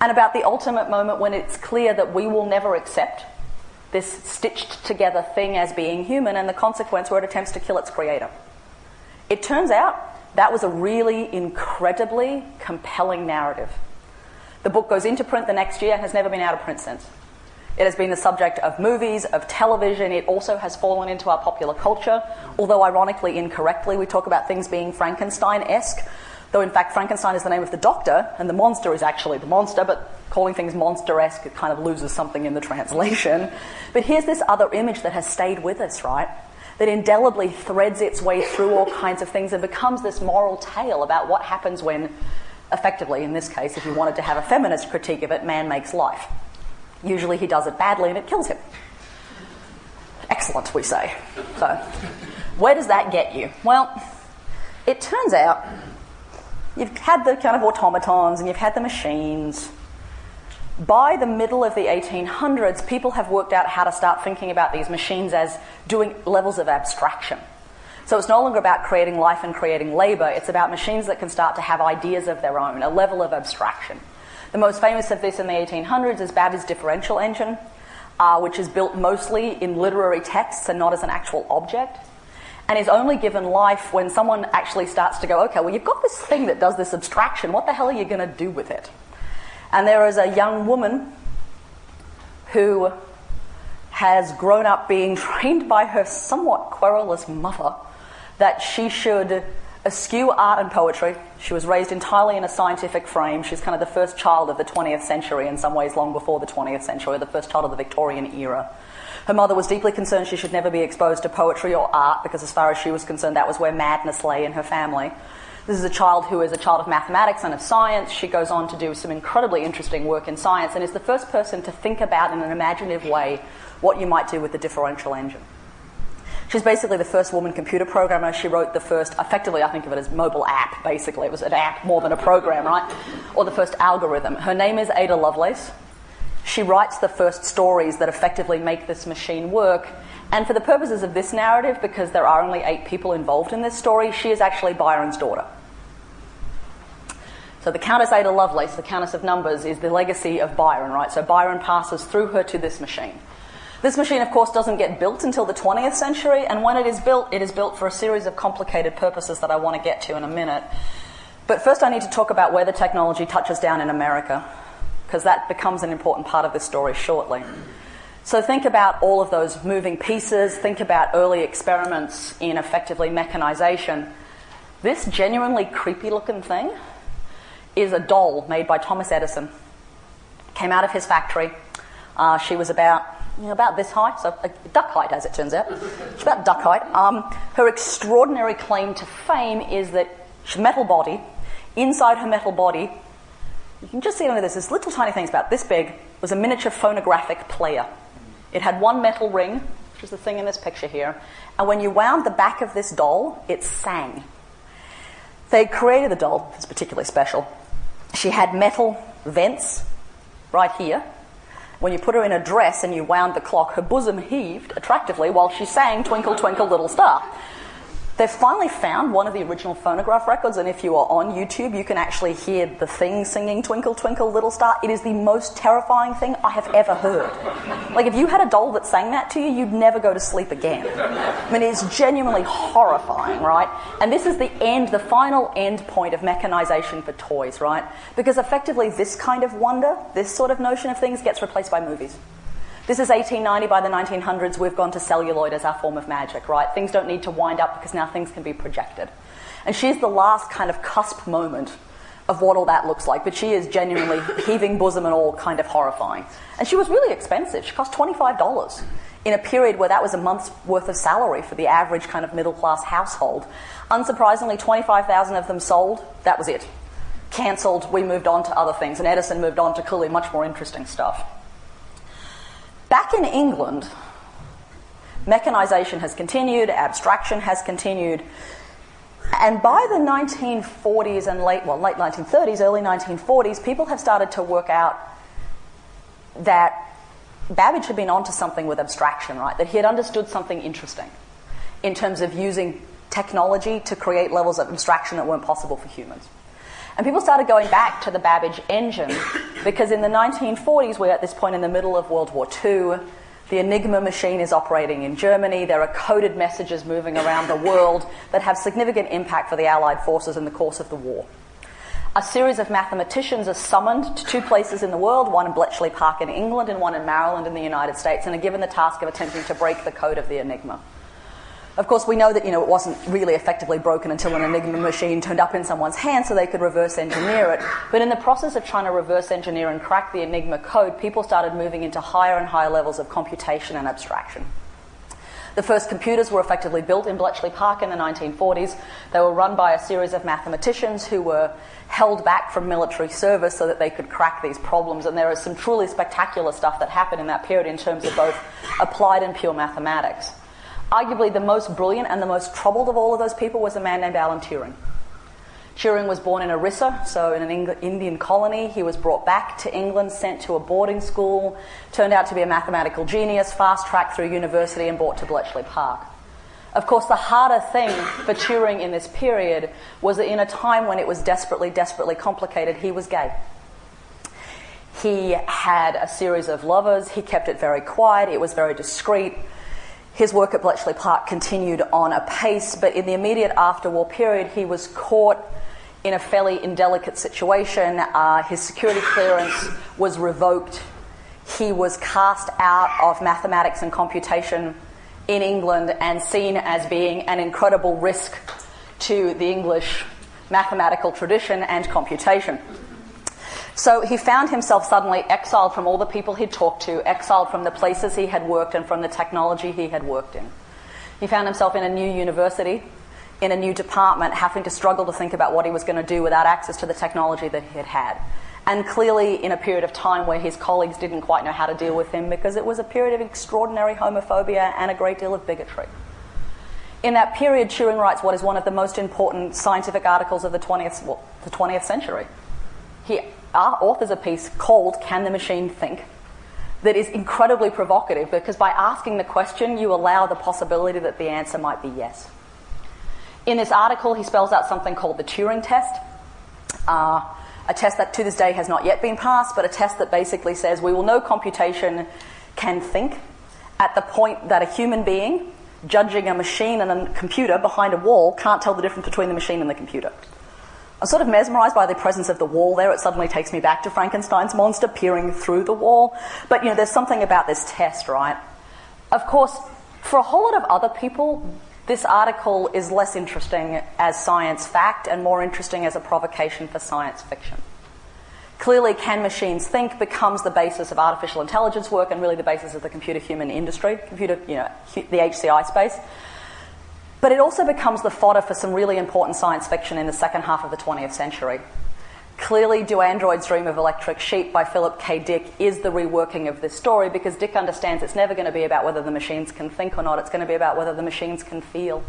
And about the ultimate moment when it's clear that we will never accept this stitched together thing as being human and the consequence where it attempts to kill its creator. It turns out that was a really incredibly compelling narrative. The book goes into print the next year and has never been out of print since. It has been the subject of movies, of television. It also has fallen into our popular culture, although ironically, incorrectly, we talk about things being Frankenstein esque, though in fact, Frankenstein is the name of the doctor, and the monster is actually the monster, but calling things monster esque, it kind of loses something in the translation. But here's this other image that has stayed with us, right? That indelibly threads its way through all kinds of things and becomes this moral tale about what happens when effectively, in this case, if you wanted to have a feminist critique of it, man makes life. Usually he does it badly and it kills him. Excellent, we say. So, where does that get you? Well, it turns out you've had the kind of automatons and you've had the machines. By the middle of the 1800s, people have worked out how to start thinking about these machines as doing levels of abstraction. So it's no longer about creating life and creating labour, it's about machines that can start to have ideas of their own, a level of abstraction. The most famous of this in the 1800s is Babbage's differential engine. uh, which is built mostly in literary texts and not as an actual object, and is only given life when someone actually starts to go, okay, well, you've got this thing that does this abstraction. What the hell are you going to do with it? And there is a young woman who has grown up being trained by her somewhat querulous mother that she should eschew art and poetry. She was raised entirely in a scientific frame. She's kind of the first child of the 20th century, in some ways, long before the 20th century, the first child of the Victorian era. Her mother was deeply concerned she should never be exposed to poetry or art because, as far as she was concerned, that was where madness lay in her family. This is a child who is a child of mathematics and of science. She goes on to do some incredibly interesting work in science and is the first person to think about in an imaginative way what you might do with the differential engine. She's basically the first woman computer programmer. She wrote the first, effectively, I think of it as mobile app, basically. It was an app more than a program, right? Or the first algorithm. Her name is Ada Lovelace. She writes the first stories that effectively make this machine work. And for the purposes of this narrative, because there are only eight people involved in this story, she is actually Byron's daughter. So the Countess Ada Lovelace, the Countess of Numbers, is the legacy of Byron, right? So Byron passes through her to this machine. This machine, of course, doesn't get built until the 20th century, and when it is built, it is built for a series of complicated purposes that I want to get to in a minute. But first, I need to talk about where the technology touches down in America, because that becomes an important part of this story shortly. So, think about all of those moving pieces, think about early experiments in effectively mechanization. This genuinely creepy looking thing is a doll made by Thomas Edison. Came out of his factory. Uh, she was about you know, about this height, so uh, duck height, as it turns out. She's about duck height. Um, her extraordinary claim to fame is that she's metal body. Inside her metal body, you can just see under this, this little tiny thing, about this big, was a miniature phonographic player. It had one metal ring, which is the thing in this picture here, and when you wound the back of this doll, it sang. They created the doll, it's particularly special, she had metal vents right here. When you put her in a dress and you wound the clock, her bosom heaved attractively while she sang Twinkle, Twinkle, Little Star. They've finally found one of the original phonograph records, and if you are on YouTube, you can actually hear the thing singing Twinkle, Twinkle, Little Star. It is the most terrifying thing I have ever heard. Like, if you had a doll that sang that to you, you'd never go to sleep again. I mean, it's genuinely horrifying, right? And this is the end, the final end point of mechanization for toys, right? Because effectively, this kind of wonder, this sort of notion of things, gets replaced by movies. This is 1890. By the 1900s, we've gone to celluloid as our form of magic, right? Things don't need to wind up because now things can be projected. And she's the last kind of cusp moment of what all that looks like, but she is genuinely heaving bosom and all kind of horrifying. And she was really expensive. She cost $25 in a period where that was a month's worth of salary for the average kind of middle class household. Unsurprisingly, 25,000 of them sold. That was it. Cancelled. We moved on to other things, and Edison moved on to clearly much more interesting stuff. Back in England, mechanization has continued, abstraction has continued, and by the 1940s and late, well, late 1930s, early 1940s, people have started to work out that Babbage had been onto something with abstraction, right? That he had understood something interesting in terms of using technology to create levels of abstraction that weren't possible for humans. And people started going back to the Babbage engine because in the 1940s, we're at this point in the middle of World War II. The Enigma machine is operating in Germany. There are coded messages moving around the world that have significant impact for the Allied forces in the course of the war. A series of mathematicians are summoned to two places in the world, one in Bletchley Park in England and one in Maryland in the United States, and are given the task of attempting to break the code of the Enigma. Of course, we know that you know, it wasn't really effectively broken until an Enigma machine turned up in someone's hand so they could reverse engineer it. But in the process of trying to reverse engineer and crack the Enigma code, people started moving into higher and higher levels of computation and abstraction. The first computers were effectively built in Bletchley Park in the 1940s. They were run by a series of mathematicians who were held back from military service so that they could crack these problems. And there is some truly spectacular stuff that happened in that period in terms of both applied and pure mathematics. Arguably, the most brilliant and the most troubled of all of those people was a man named Alan Turing. Turing was born in Orissa, so in an Indian colony. He was brought back to England, sent to a boarding school, turned out to be a mathematical genius, fast tracked through university, and brought to Bletchley Park. Of course, the harder thing for Turing in this period was that in a time when it was desperately, desperately complicated, he was gay. He had a series of lovers. He kept it very quiet. It was very discreet. His work at Bletchley Park continued on apace, but in the immediate after-war period, he was caught in a fairly indelicate situation. Uh, his security clearance was revoked. He was cast out of mathematics and computation in England and seen as being an incredible risk to the English mathematical tradition and computation. So he found himself suddenly exiled from all the people he'd talked to, exiled from the places he had worked and from the technology he had worked in. He found himself in a new university, in a new department, having to struggle to think about what he was going to do without access to the technology that he had had. And clearly, in a period of time where his colleagues didn't quite know how to deal with him because it was a period of extraordinary homophobia and a great deal of bigotry. In that period, Turing writes what is one of the most important scientific articles of the 20th, well, the 20th century. He authors a piece called Can the Machine Think? that is incredibly provocative because by asking the question, you allow the possibility that the answer might be yes. In this article, he spells out something called the Turing test, uh, a test that to this day has not yet been passed, but a test that basically says we will know computation can think at the point that a human being judging a machine and a computer behind a wall can't tell the difference between the machine and the computer. I'm sort of mesmerized by the presence of the wall there. It suddenly takes me back to Frankenstein's monster peering through the wall. But, you know, there's something about this test, right? Of course, for a whole lot of other people, this article is less interesting as science fact and more interesting as a provocation for science fiction. Clearly, Can Machines Think becomes the basis of artificial intelligence work and really the basis of the computer human industry, computer, you know, the HCI space. But it also becomes the fodder for some really important science fiction in the second half of the 20th century. Clearly, Do Androids Dream of Electric Sheep by Philip K. Dick is the reworking of this story because Dick understands it's never going to be about whether the machines can think or not, it's going to be about whether the machines can feel.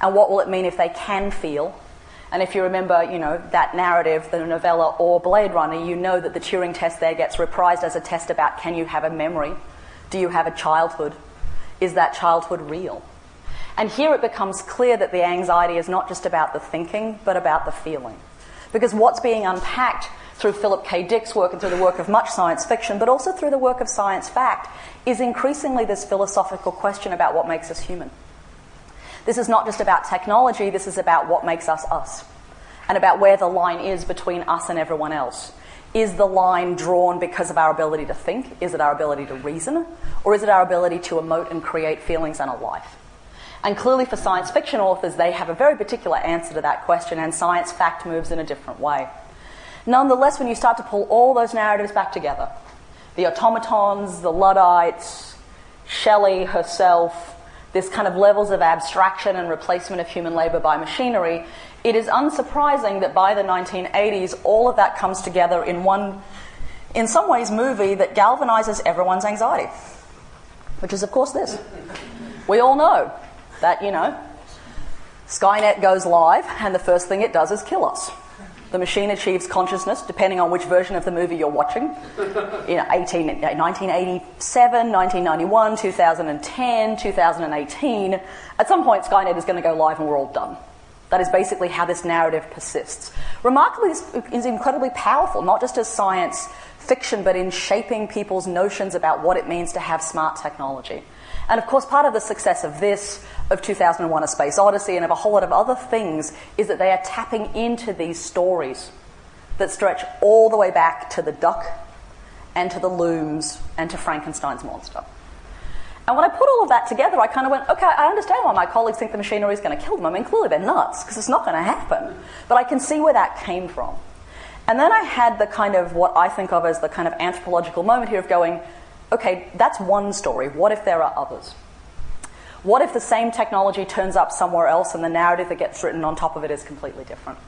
And what will it mean if they can feel? And if you remember, you know, that narrative, the novella or Blade Runner, you know that the Turing test there gets reprised as a test about can you have a memory? Do you have a childhood? Is that childhood real? And here it becomes clear that the anxiety is not just about the thinking, but about the feeling. Because what's being unpacked through Philip K. Dick's work and through the work of much science fiction, but also through the work of science fact, is increasingly this philosophical question about what makes us human. This is not just about technology, this is about what makes us us, and about where the line is between us and everyone else. Is the line drawn because of our ability to think? Is it our ability to reason? Or is it our ability to emote and create feelings and a life? And clearly, for science fiction authors, they have a very particular answer to that question, and science fact moves in a different way. Nonetheless, when you start to pull all those narratives back together the automatons, the Luddites, Shelley herself, this kind of levels of abstraction and replacement of human labor by machinery, it is unsurprising that by the 1980s, all of that comes together in one, in some ways, movie that galvanizes everyone's anxiety, which is, of course, this. We all know that, you know, Skynet goes live, and the first thing it does is kill us. The machine achieves consciousness, depending on which version of the movie you're watching. Know, 18, 1987, 1991, 2010, 2018. At some point, Skynet is going to go live and we're all done. That is basically how this narrative persists. Remarkably, this is incredibly powerful, not just as science fiction, but in shaping people's notions about what it means to have smart technology. And of course, part of the success of this, of 2001 A Space Odyssey, and of a whole lot of other things is that they are tapping into these stories that stretch all the way back to the duck and to the looms and to Frankenstein's monster. And when I put all of that together, I kind of went, okay, I understand why my colleagues think the machinery is going to kill them. I mean, clearly they're nuts because it's not going to happen. But I can see where that came from. And then I had the kind of what I think of as the kind of anthropological moment here of going, okay, that's one story. What if there are others? What if the same technology turns up somewhere else and the narrative that gets written on top of it is completely different?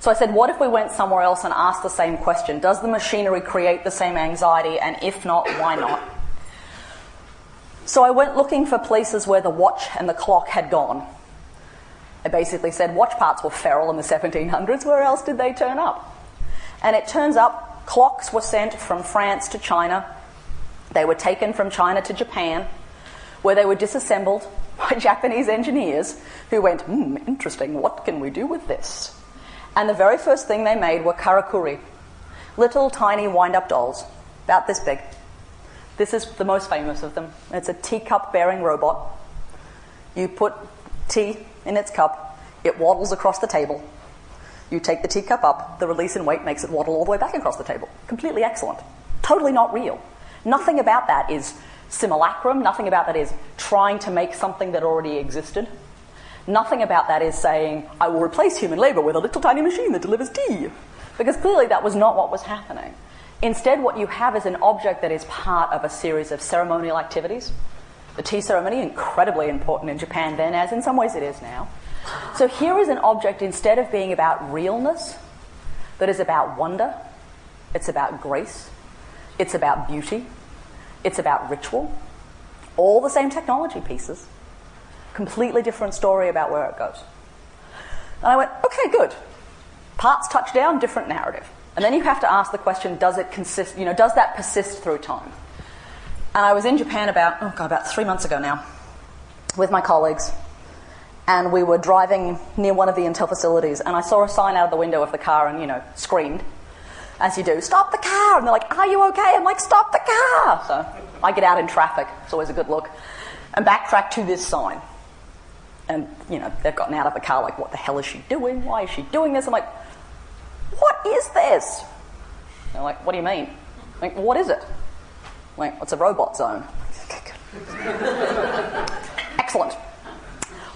So I said, what if we went somewhere else and asked the same question? Does the machinery create the same anxiety? And if not, why not? So I went looking for places where the watch and the clock had gone. I basically said watch parts were feral in the 1700s. Where else did they turn up? And it turns up clocks were sent from France to China they were taken from China to Japan, where they were disassembled by Japanese engineers who went, hmm, interesting, what can we do with this? And the very first thing they made were karakuri, Little tiny wind up dolls, about this big. This is the most famous of them. It's a teacup bearing robot. You put tea in its cup, it waddles across the table. You take the teacup up, the release in weight makes it waddle all the way back across the table. Completely excellent. Totally not real. Nothing about that is simulacrum, nothing about that is trying to make something that already existed. Nothing about that is saying, I will replace human labor with a little tiny machine that delivers tea. Because clearly that was not what was happening. Instead, what you have is an object that is part of a series of ceremonial activities. The tea ceremony, incredibly important in Japan then, as in some ways it is now. So here is an object, instead of being about realness, that is about wonder, it's about grace, it's about beauty, it's about ritual. All the same technology pieces, completely different story about where it goes. And I went, okay, good. Parts touch down, different narrative. And then you have to ask the question, does it consist, you know, does that persist through time? And I was in Japan about, oh God, about three months ago now with my colleagues. And we were driving near one of the Intel facilities, and I saw a sign out of the window of the car and, you know, screamed, as you do, stop the car! And they're like, are you okay? I'm like, stop the car! So I get out in traffic, it's always a good look, and backtrack to this sign. And, you know, they've gotten out of the car, like, what the hell is she doing? Why is she doing this? I'm like, what is this? They're like, what do you mean? I'm like, what is it? I'm like, it's a robot zone. Excellent.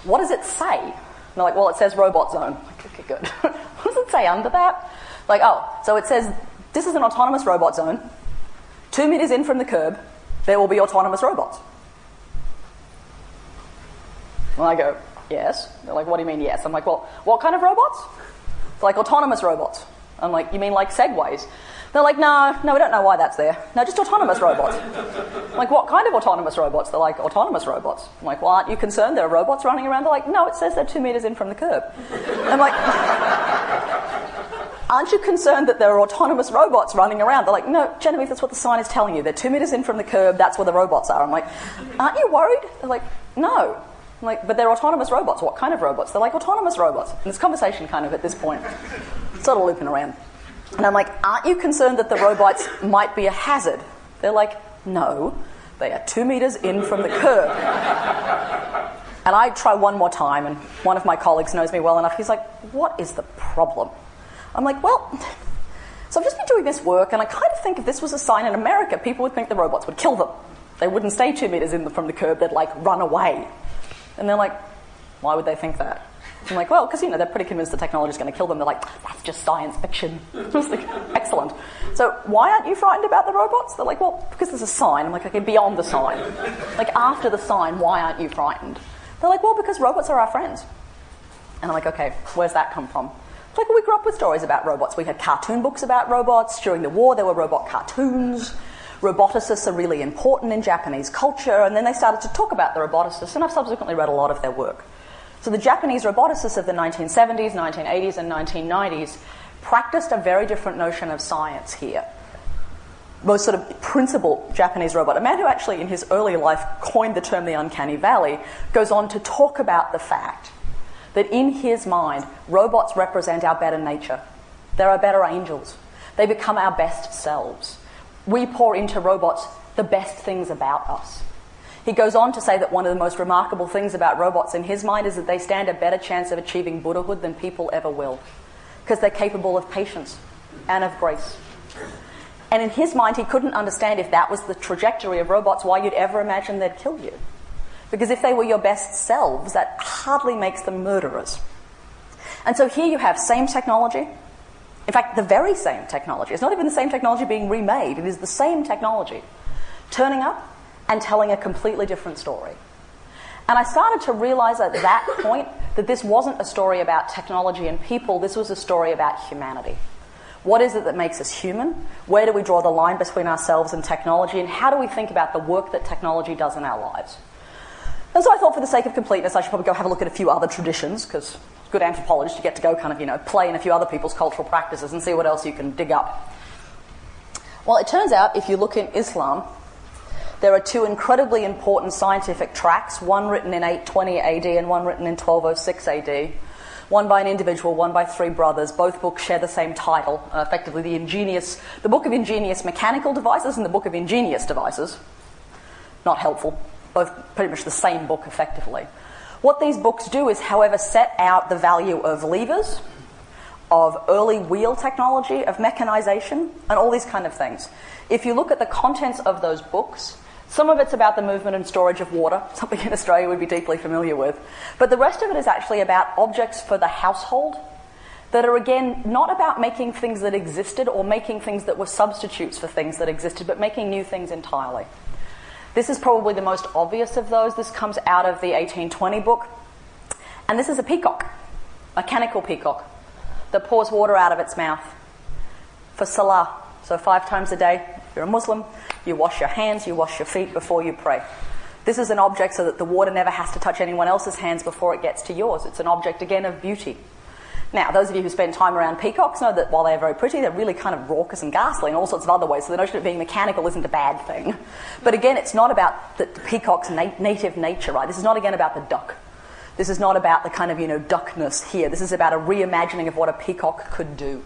What does it say? And they're like, well, it says robot zone. I'm like, okay, good. what does it say under that? Like, oh, so it says this is an autonomous robot zone. Two meters in from the curb, there will be autonomous robots. And I go, yes. They're like, what do you mean, yes? I'm like, well, what kind of robots? They're like, autonomous robots. I'm like, you mean like segways? They're like, no, no, we don't know why that's there. No, just autonomous robots. Like, what kind of autonomous robots? They're like, autonomous robots. I'm like, well, aren't you concerned there are robots running around? They're like, no, it says they're two meters in from the curb. I'm like, aren't you concerned that there are autonomous robots running around? They're like, no, Genevieve, that's what the sign is telling you. They're two meters in from the curb, that's where the robots are. I'm like, aren't you worried? They're like, no. I'm like, but they're autonomous robots. What kind of robots? They're like autonomous robots. And this conversation kind of at this point sort of looping around. And I'm like, aren't you concerned that the robots might be a hazard? They're like, no, they are two meters in from the curb. and I try one more time, and one of my colleagues knows me well enough. He's like, what is the problem? I'm like, well, so I've just been doing this work, and I kind of think if this was a sign in America, people would think the robots would kill them. They wouldn't stay two meters in from the curb, they'd like run away. And they're like, why would they think that? I'm like, well, because you know they're pretty convinced the technology is going to kill them. They're like, that's just science fiction. like, excellent. So why aren't you frightened about the robots? They're like, well, because there's a sign. I'm like, okay, beyond the sign, like after the sign, why aren't you frightened? They're like, well, because robots are our friends. And I'm like, okay, where's that come from? Like, we grew up with stories about robots. We had cartoon books about robots. During the war, there were robot cartoons. Roboticists are really important in Japanese culture, and then they started to talk about the roboticists, and I've subsequently read a lot of their work. So the Japanese roboticists of the 1970s, 1980s, and 1990s practiced a very different notion of science here. Most sort of principal Japanese robot, a man who actually in his early life coined the term the uncanny valley, goes on to talk about the fact that in his mind, robots represent our better nature. They're our better angels. They become our best selves. We pour into robots the best things about us. He goes on to say that one of the most remarkable things about robots in his mind is that they stand a better chance of achieving Buddhahood than people ever will, because they're capable of patience and of grace. And in his mind, he couldn't understand if that was the trajectory of robots, why you'd ever imagine they'd kill you. Because if they were your best selves, that hardly makes them murderers. And so here you have same technology. In fact, the very same technology. It's not even the same technology being remade, it is the same technology. Turning up and telling a completely different story. And I started to realize at that point that this wasn't a story about technology and people, this was a story about humanity. What is it that makes us human? Where do we draw the line between ourselves and technology? And how do we think about the work that technology does in our lives? And so I thought, for the sake of completeness, I should probably go have a look at a few other traditions, because good anthropologist, you get to go kind of, you know, play in a few other people's cultural practices and see what else you can dig up. Well, it turns out if you look in Islam, there are two incredibly important scientific tracts, one written in 820 AD and one written in 1206 AD, one by an individual, one by three brothers. Both books share the same title, uh, effectively the ingenious, the Book of Ingenious Mechanical Devices and the Book of Ingenious Devices. Not helpful. Both pretty much the same book, effectively. What these books do is, however, set out the value of levers, of early wheel technology, of mechanization, and all these kind of things. If you look at the contents of those books, some of it's about the movement and storage of water, something in Australia we'd be deeply familiar with. But the rest of it is actually about objects for the household that are, again, not about making things that existed or making things that were substitutes for things that existed, but making new things entirely. This is probably the most obvious of those. This comes out of the 1820 book. And this is a peacock, a mechanical peacock, that pours water out of its mouth for salah. So, five times a day, if you're a Muslim, you wash your hands, you wash your feet before you pray. This is an object so that the water never has to touch anyone else's hands before it gets to yours. It's an object, again, of beauty. Now, those of you who spend time around peacocks know that while they're very pretty, they're really kind of raucous and ghastly in all sorts of other ways. So the notion of being mechanical isn't a bad thing. But again, it's not about the peacock's na- native nature, right? This is not again about the duck. This is not about the kind of, you know, duckness here. This is about a reimagining of what a peacock could do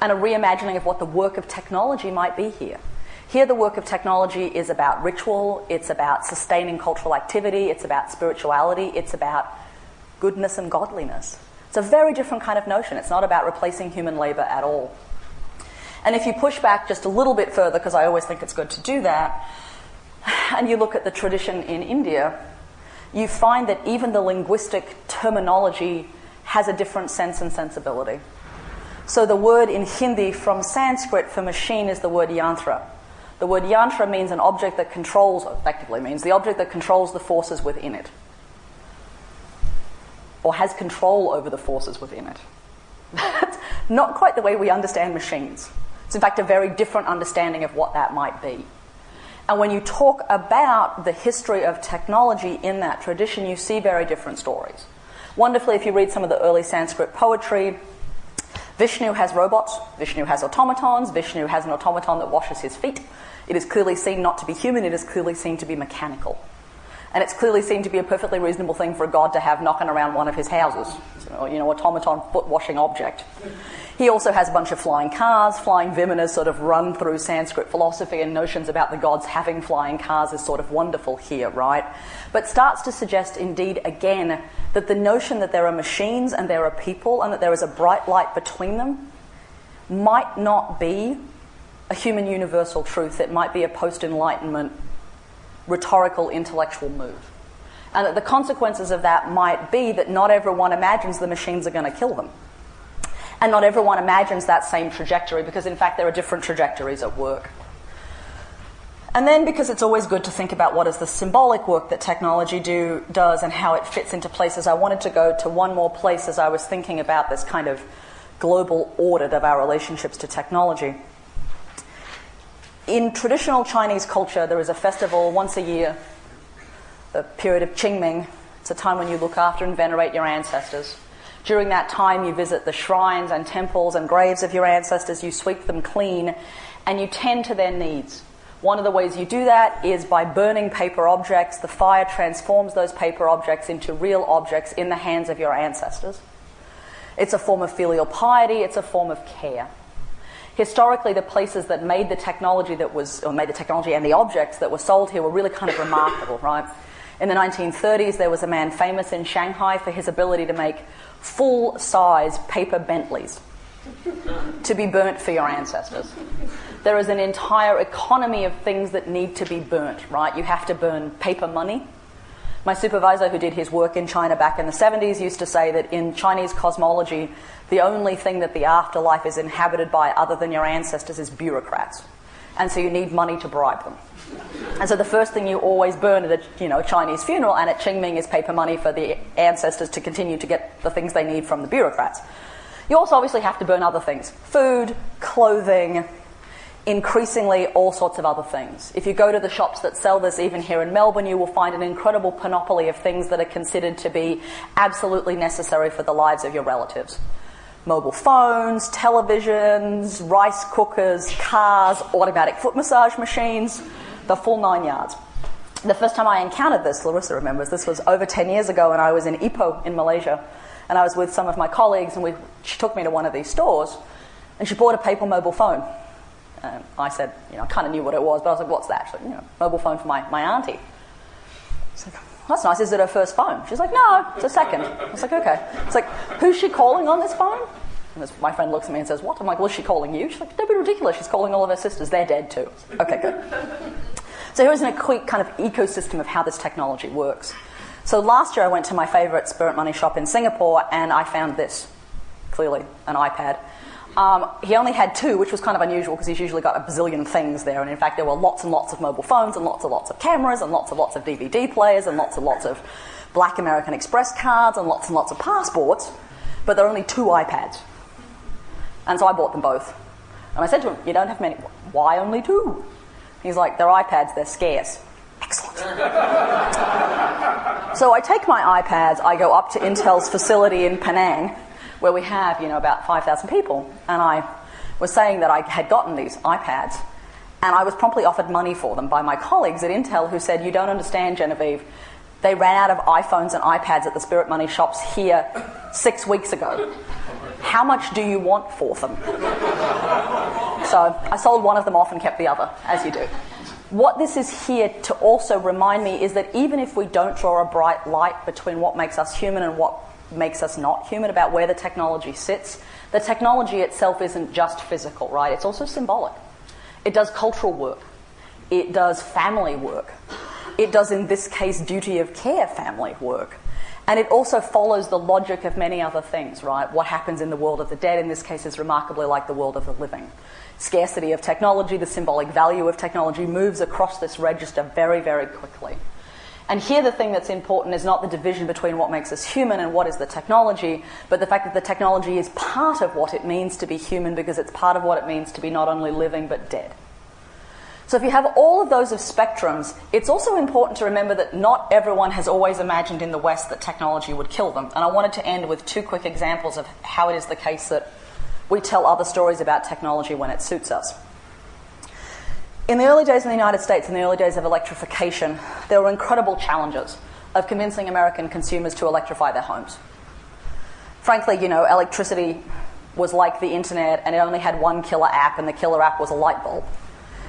and a reimagining of what the work of technology might be here. Here, the work of technology is about ritual, it's about sustaining cultural activity, it's about spirituality, it's about goodness and godliness. It's a very different kind of notion. It's not about replacing human labor at all. And if you push back just a little bit further, because I always think it's good to do that, and you look at the tradition in India, you find that even the linguistic terminology has a different sense and sensibility. So the word in Hindi from Sanskrit for machine is the word yantra. The word yantra means an object that controls, effectively means the object that controls the forces within it, or has control over the forces within it. That's not quite the way we understand machines. It's, in fact, a very different understanding of what that might be. And when you talk about the history of technology in that tradition, you see very different stories. Wonderfully, if you read some of the early Sanskrit poetry, Vishnu has robots, Vishnu has automatons, Vishnu has an automaton that washes his feet. It is clearly seen not to be human, it is clearly seen to be mechanical. And it's clearly seen to be a perfectly reasonable thing for a god to have knocking around one of his houses. So, you know, automaton foot washing object. He also has a bunch of flying cars. Flying vimanas sort of run through Sanskrit philosophy, and notions about the gods having flying cars is sort of wonderful here, right? But starts to suggest, indeed, again, that the notion that there are machines and there are people and that there is a bright light between them might not be a human universal truth. It might be a post Enlightenment rhetorical intellectual move. And that the consequences of that might be that not everyone imagines the machines are going to kill them. And not everyone imagines that same trajectory because, in fact, there are different trajectories at work. And then, because it's always good to think about what is the symbolic work that technology do, does and how it fits into places, I wanted to go to one more place as I was thinking about this kind of global audit of our relationships to technology. In traditional Chinese culture, there is a festival once a year, the period of Qingming. It's a time when you look after and venerate your ancestors. During that time, you visit the shrines and temples and graves of your ancestors, you sweep them clean, and you tend to their needs. One of the ways you do that is by burning paper objects. The fire transforms those paper objects into real objects in the hands of your ancestors. It's a form of filial piety, it's a form of care. Historically, the places that made the technology that was, or made the technology and the objects that were sold here were really kind of remarkable, right? In the 1930s, there was a man famous in Shanghai for his ability to make full size paper Bentleys to be burnt for your ancestors. There is an entire economy of things that need to be burnt, right? You have to burn paper money. My supervisor, who did his work in China back in the 70s, used to say that in Chinese cosmology, the only thing that the afterlife is inhabited by other than your ancestors is bureaucrats. And so you need money to bribe them. And so the first thing you always burn at a you know, Chinese funeral and at Qingming is paper money for the ancestors to continue to get the things they need from the bureaucrats. You also obviously have to burn other things food, clothing, increasingly all sorts of other things. If you go to the shops that sell this, even here in Melbourne, you will find an incredible panoply of things that are considered to be absolutely necessary for the lives of your relatives. Mobile phones, televisions, rice cookers, cars, automatic foot massage machines, the full nine yards. The first time I encountered this, Larissa remembers, this was over 10 years ago, and I was in Ipoh in Malaysia. and I was with some of my colleagues, and we, she took me to one of these stores, and she bought a paper mobile phone. And I said, you know, I kind of knew what it was, but I was like, what's that? Like, you know, mobile phone for my, my auntie. Like, that's nice. Is it her first phone? She's like, no, it's a second. I was like, okay. It's like, who's she calling on this phone? And this, my friend looks at me and says, what? I'm like, well, is she calling you? She's like, don't be ridiculous. She's calling all of her sisters. They're dead too. Okay, good. So here's a quick kind of ecosystem of how this technology works. So last year I went to my favourite Spirit Money shop in Singapore and I found this, clearly an iPad. Um, he only had two, which was kind of unusual because he's usually got a bazillion things there. And in fact, there were lots and lots of mobile phones and lots and lots of cameras and lots and lots of DVD players and lots and lots of Black American Express cards and lots and lots of passports. But there are only two iPads. And so I bought them both. And I said to him, You don't have many. Why only two? He's like, They're iPads, they're scarce. Excellent. so I take my iPads, I go up to Intel's facility in Penang where we have, you know, about 5,000 people, and I was saying that I had gotten these iPads, and I was promptly offered money for them by my colleagues at Intel who said, You don't understand, Genevieve. They ran out of iPhones and iPads at the Spirit Money shops here six weeks ago. How much do you want for them? So I sold one of them off and kept the other, as you do. What this is here to also remind me is that even if we don't draw a bright light between what makes us human and what makes us not human, about where the technology sits. The technology itself isn't just physical, right? It's also symbolic. It does cultural work. It does family work. It does, in this case, duty of care family work. And it also follows the logic of many other things, right? What happens in the world of the dead, in this case, is remarkably like the world of the living. Scarcity of technology, the symbolic value of technology moves across this register very, very quickly. And here, the thing that's important is not the division between what makes us human and what is the technology, but the fact that the technology is part of what it means to be human because it's part of what it means to be not only living but dead. So, if you have all of those of spectrums, it's also important to remember that not everyone has always imagined in the West that technology would kill them. And I wanted to end with two quick examples of how it is the case that we tell other stories about technology when it suits us. In the early days in the United States, in the early days of electrification, there were incredible challenges of convincing American consumers to electrify their homes. Frankly, you know, electricity was like the internet and it only had one killer app, and the killer app was a light bulb.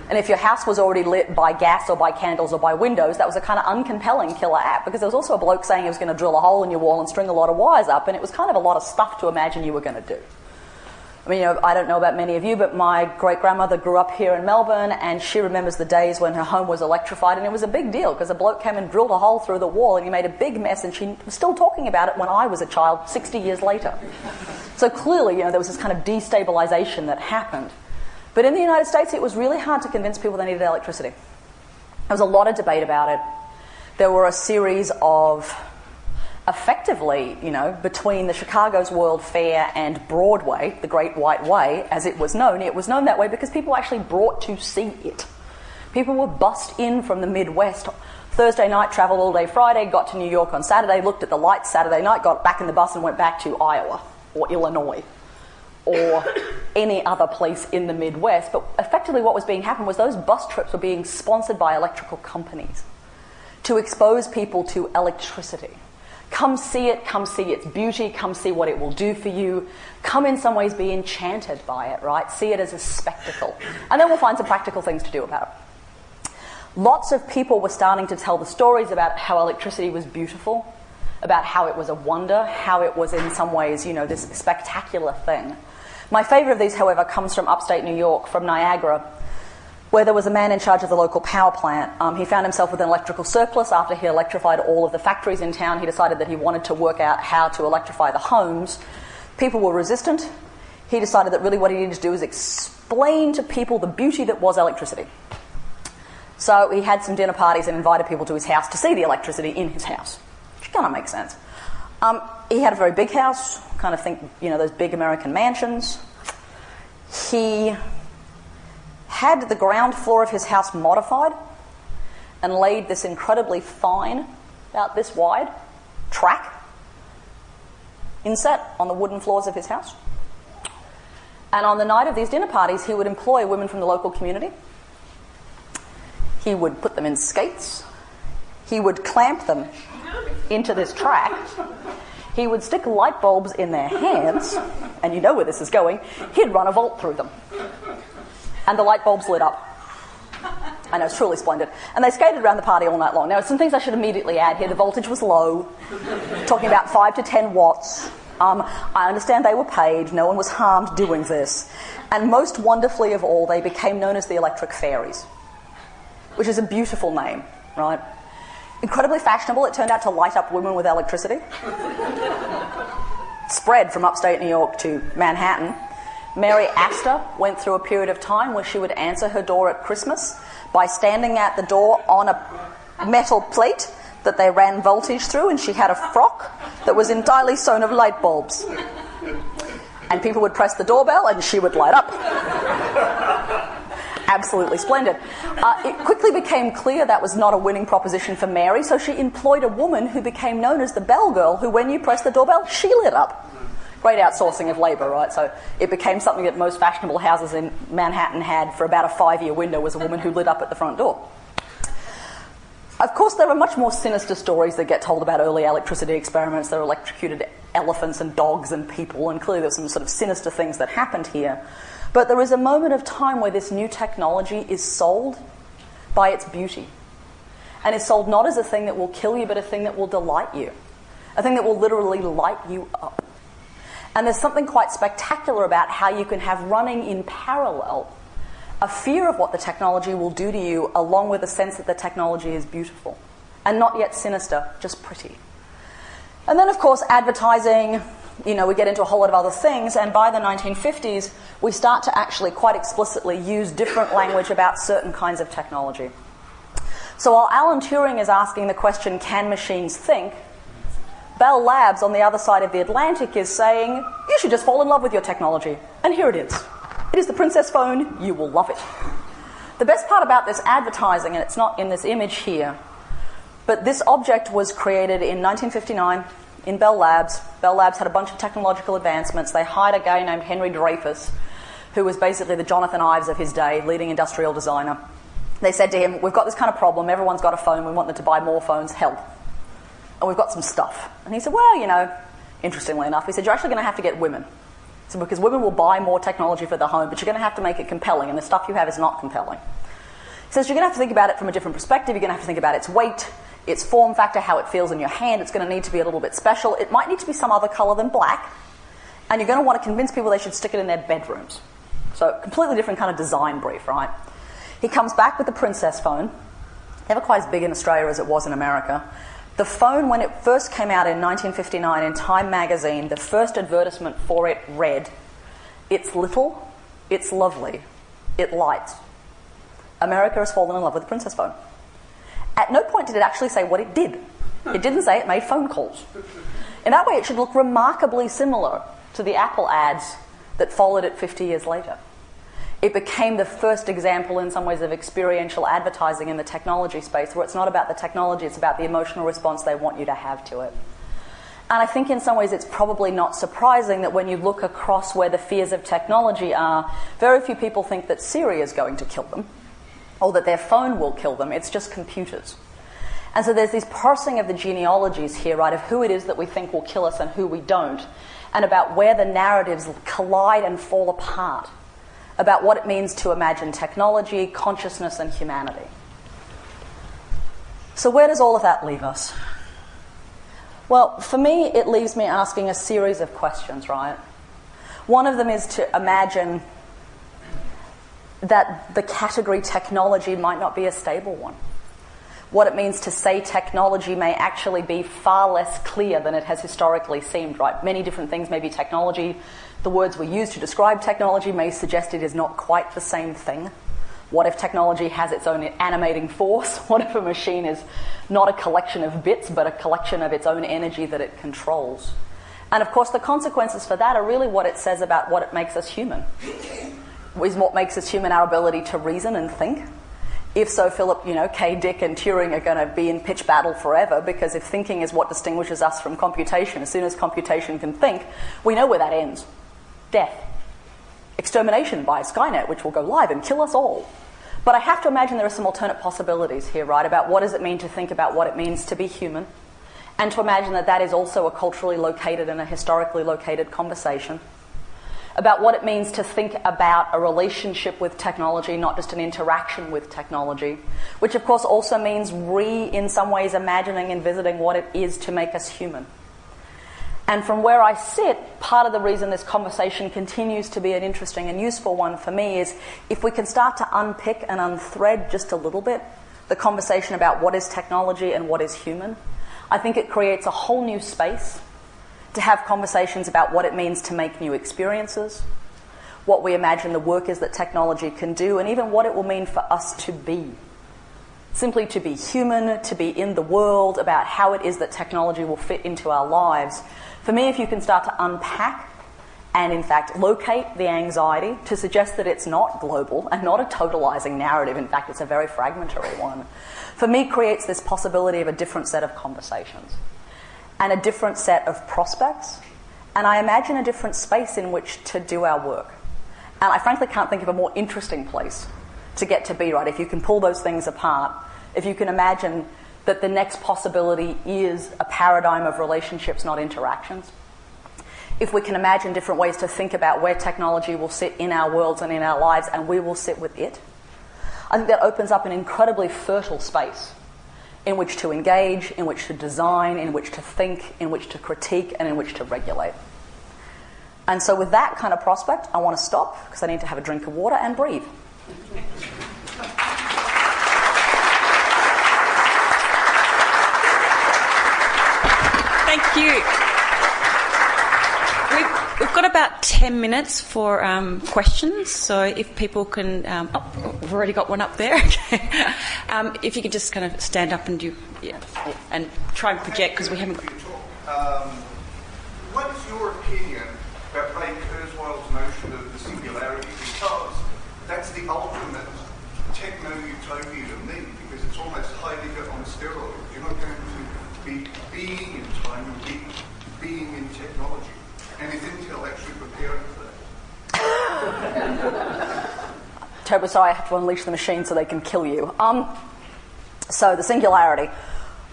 And if your house was already lit by gas or by candles or by windows, that was a kind of uncompelling killer app because there was also a bloke saying he was going to drill a hole in your wall and string a lot of wires up, and it was kind of a lot of stuff to imagine you were going to do. I mean, you know, I don't know about many of you, but my great grandmother grew up here in Melbourne, and she remembers the days when her home was electrified, and it was a big deal because a bloke came and drilled a hole through the wall, and he made a big mess, and she was still talking about it when I was a child, 60 years later. So clearly, you know, there was this kind of destabilization that happened. But in the United States, it was really hard to convince people they needed electricity. There was a lot of debate about it. There were a series of effectively, you know, between the Chicago's World Fair and Broadway, the Great White Way, as it was known, it was known that way because people actually brought to see it. People were bussed in from the Midwest. Thursday night, travelled all day Friday, got to New York on Saturday, looked at the lights Saturday night, got back in the bus and went back to Iowa or Illinois or any other place in the Midwest. But effectively, what was being happened was those bus trips were being sponsored by electrical companies to expose people to electricity. Come see it, come see its beauty, come see what it will do for you. Come in some ways be enchanted by it, right? See it as a spectacle. And then we'll find some practical things to do about it. Lots of people were starting to tell the stories about how electricity was beautiful, about how it was a wonder, how it was in some ways, you know, this spectacular thing. My favourite of these, however, comes from upstate New York, from Niagara, where there was a man in charge of the local power plant. Um, he found himself with an electrical surplus after he electrified all of the factories in town. He decided that he wanted to work out how to electrify the homes. People were resistant. He decided that really what he needed to do was explain to people the beauty that was electricity. So he had some dinner parties and invited people to his house to see the electricity in his house, which kind of makes sense. Um, he had a very big house, kind of think, you know, those big American mansions. He had the ground floor of his house modified and laid this incredibly fine, about this wide, track inset on the wooden floors of his house. And on the night of these dinner parties, he would employ women from the local community. He would put them in skates. He would clamp them into this track. he would stick light bulbs in their hands, and you know where this is going, he'd run a volt through them. And the light bulbs lit up. I know, it's truly splendid. And they skated around the party all night long. Now, some things I should immediately add here. The voltage was low, talking about 5 to 10 watts. Um, I understand they were paid, no one was harmed doing this. And most wonderfully of all, they became known as the Electric Fairies, which is a beautiful name, right? Incredibly fashionable, it turned out to light up women with electricity. Spread from upstate New York to Manhattan. Mary Astor went through a period of time where she would answer her door at Christmas by standing at the door on a metal plate that they ran voltage through, and she had a frock that was entirely sewn of light bulbs. And people would press the doorbell, and she would light up. Absolutely splendid. Uh, it quickly became clear that was not a winning proposition for Mary, so she employed a woman who became known as the bell girl, who, when you press the doorbell, she lit up. Great outsourcing of labour, right? So it became something that most fashionable houses in Manhattan had for about a five year window was a woman who lit up at the front door. Of course, there are much more sinister stories that get told about early electricity experiments. There are electrocuted elephants and dogs and people, and clearly there's some sort of sinister things that happened here. But there is a moment of time where this new technology is sold by its beauty. And is sold not as a thing that will kill you, but a thing that will delight you. A thing that will literally light you up. And there's something quite spectacular about how you can have running in parallel a fear of what the technology will do to you, along with a sense that the technology is beautiful and not yet sinister, just pretty. And then, of course, advertising, you know, we get into a whole lot of other things, and by the 1950s, we start to actually quite explicitly use different language about certain kinds of technology. So while Alan Turing is asking the question, can machines think? Bell Labs on the other side of the Atlantic is saying, you should just fall in love with your technology. And here it is. It is the Princess phone, you will love it. The best part about this advertising, and it's not in this image here, but this object was created in 1959 in Bell Labs. Bell Labs had a bunch of technological advancements. They hired a guy named Henry Dreyfuss, who was basically the Jonathan Ives of his day, leading industrial designer. They said to him, We've got this kind of problem. Everyone's got a phone. We want them to buy more phones. Help. And we've got some stuff. And he said, Well, you know, interestingly enough, he said, You're actually going to have to get women. So, because women will buy more technology for the home, but you're going to have to make it compelling, and the stuff you have is not compelling. He says, You're going to have to think about it from a different perspective. You're going to have to think about its weight, its form factor, how it feels in your hand. It's going to need to be a little bit special. It might need to be some other color than black. And you're going to want to convince people they should stick it in their bedrooms. So, completely different kind of design brief, right? He comes back with the Princess phone, never quite as big in Australia as it was in America. The phone, when it first came out in 1959 in Time magazine, the first advertisement for it read, It's little, it's lovely, it lights. America has fallen in love with the Princess phone. At no point did it actually say what it did. It didn't say it made phone calls. In that way, it should look remarkably similar to the Apple ads that followed it 50 years later. It became the first example, in some ways, of experiential advertising in the technology space, where it's not about the technology, it's about the emotional response they want you to have to it. And I think in some ways it's probably not surprising that when you look across where the fears of technology are, very few people think that Siri is going to kill them or that their phone will kill them. It's just computers. And so there's this parsing of the genealogies here, right, of who it is that we think will kill us and who we don't, and about where the narratives collide and fall apart, about what it means to imagine technology, consciousness, and humanity. So, where does all of that leave us? Well, for me, it leaves me asking a series of questions, right? One of them is to imagine that the category technology might not be a stable one. What it means to say technology may actually be far less clear than it has historically seemed, right? Many different things may be technology. The words we use to describe technology may suggest it is not quite the same thing. What if technology has its own animating force? What if a machine is not a collection of bits, but a collection of its own energy that it controls? And of course, the consequences for that are really what it says about what it makes us human is what makes us human our ability to reason and think. If so, Philip, you know, K. Dick, and Turing are going to be in pitch battle forever because if thinking is what distinguishes us from computation, as soon as computation can think, we know where that ends death. Extermination by Skynet, which will go live and kill us all. But I have to imagine there are some alternate possibilities here, right? About what does it mean to think about what it means to be human and to imagine that that is also a culturally located and a historically located conversation about what it means to think about a relationship with technology, not just an interaction with technology, which of course also means re, in some ways, imagining and visiting what it is to make us human. And from where I sit, part of the reason this conversation continues to be an interesting and useful one for me is if we can start to unpick and unthread just a little bit the conversation about what is technology and what is human, I think it creates a whole new space to have conversations about what it means to make new experiences, what we imagine the work is that technology can do, and even what it will mean for us to be. Simply to be human, to be in the world, about how it is that technology will fit into our lives. For me, if you can start to unpack and, in fact, locate the anxiety to suggest that it's not global and not a totalizing narrative, in fact, it's a very fragmentary one, for me creates this possibility of a different set of conversations and a different set of prospects, and I imagine a different space in which to do our work. And I frankly can't think of a more interesting place to get to be right. If you can pull those things apart, if you can imagine that the next possibility is a paradigm of relationships, not interactions. If we can imagine different ways to think about where technology will sit in our worlds and in our lives, and we will sit with it, I think that opens up an incredibly fertile space in which to engage, in which to design, in which to think, in which to critique, and in which to regulate. And so, with that kind of prospect, I want to stop because I need to have a drink of water and breathe. You. We've, we've got about 10 minutes for um, questions, so if people can. Um, oh, we've already got one up there. um, if you could just kind of stand up and do. Yeah, and try and project because we haven't. Um, what is your opinion about Ray Kurzweil's notion of the singularity? Because that's the ultimate techno-utopia to me, because it's almost Heidegger on steroids. You're not going to be you'll being in technology. And is Intel actually preparing for that? Turbo, sorry, I have to unleash the machine so they can kill you. Um, so, the singularity.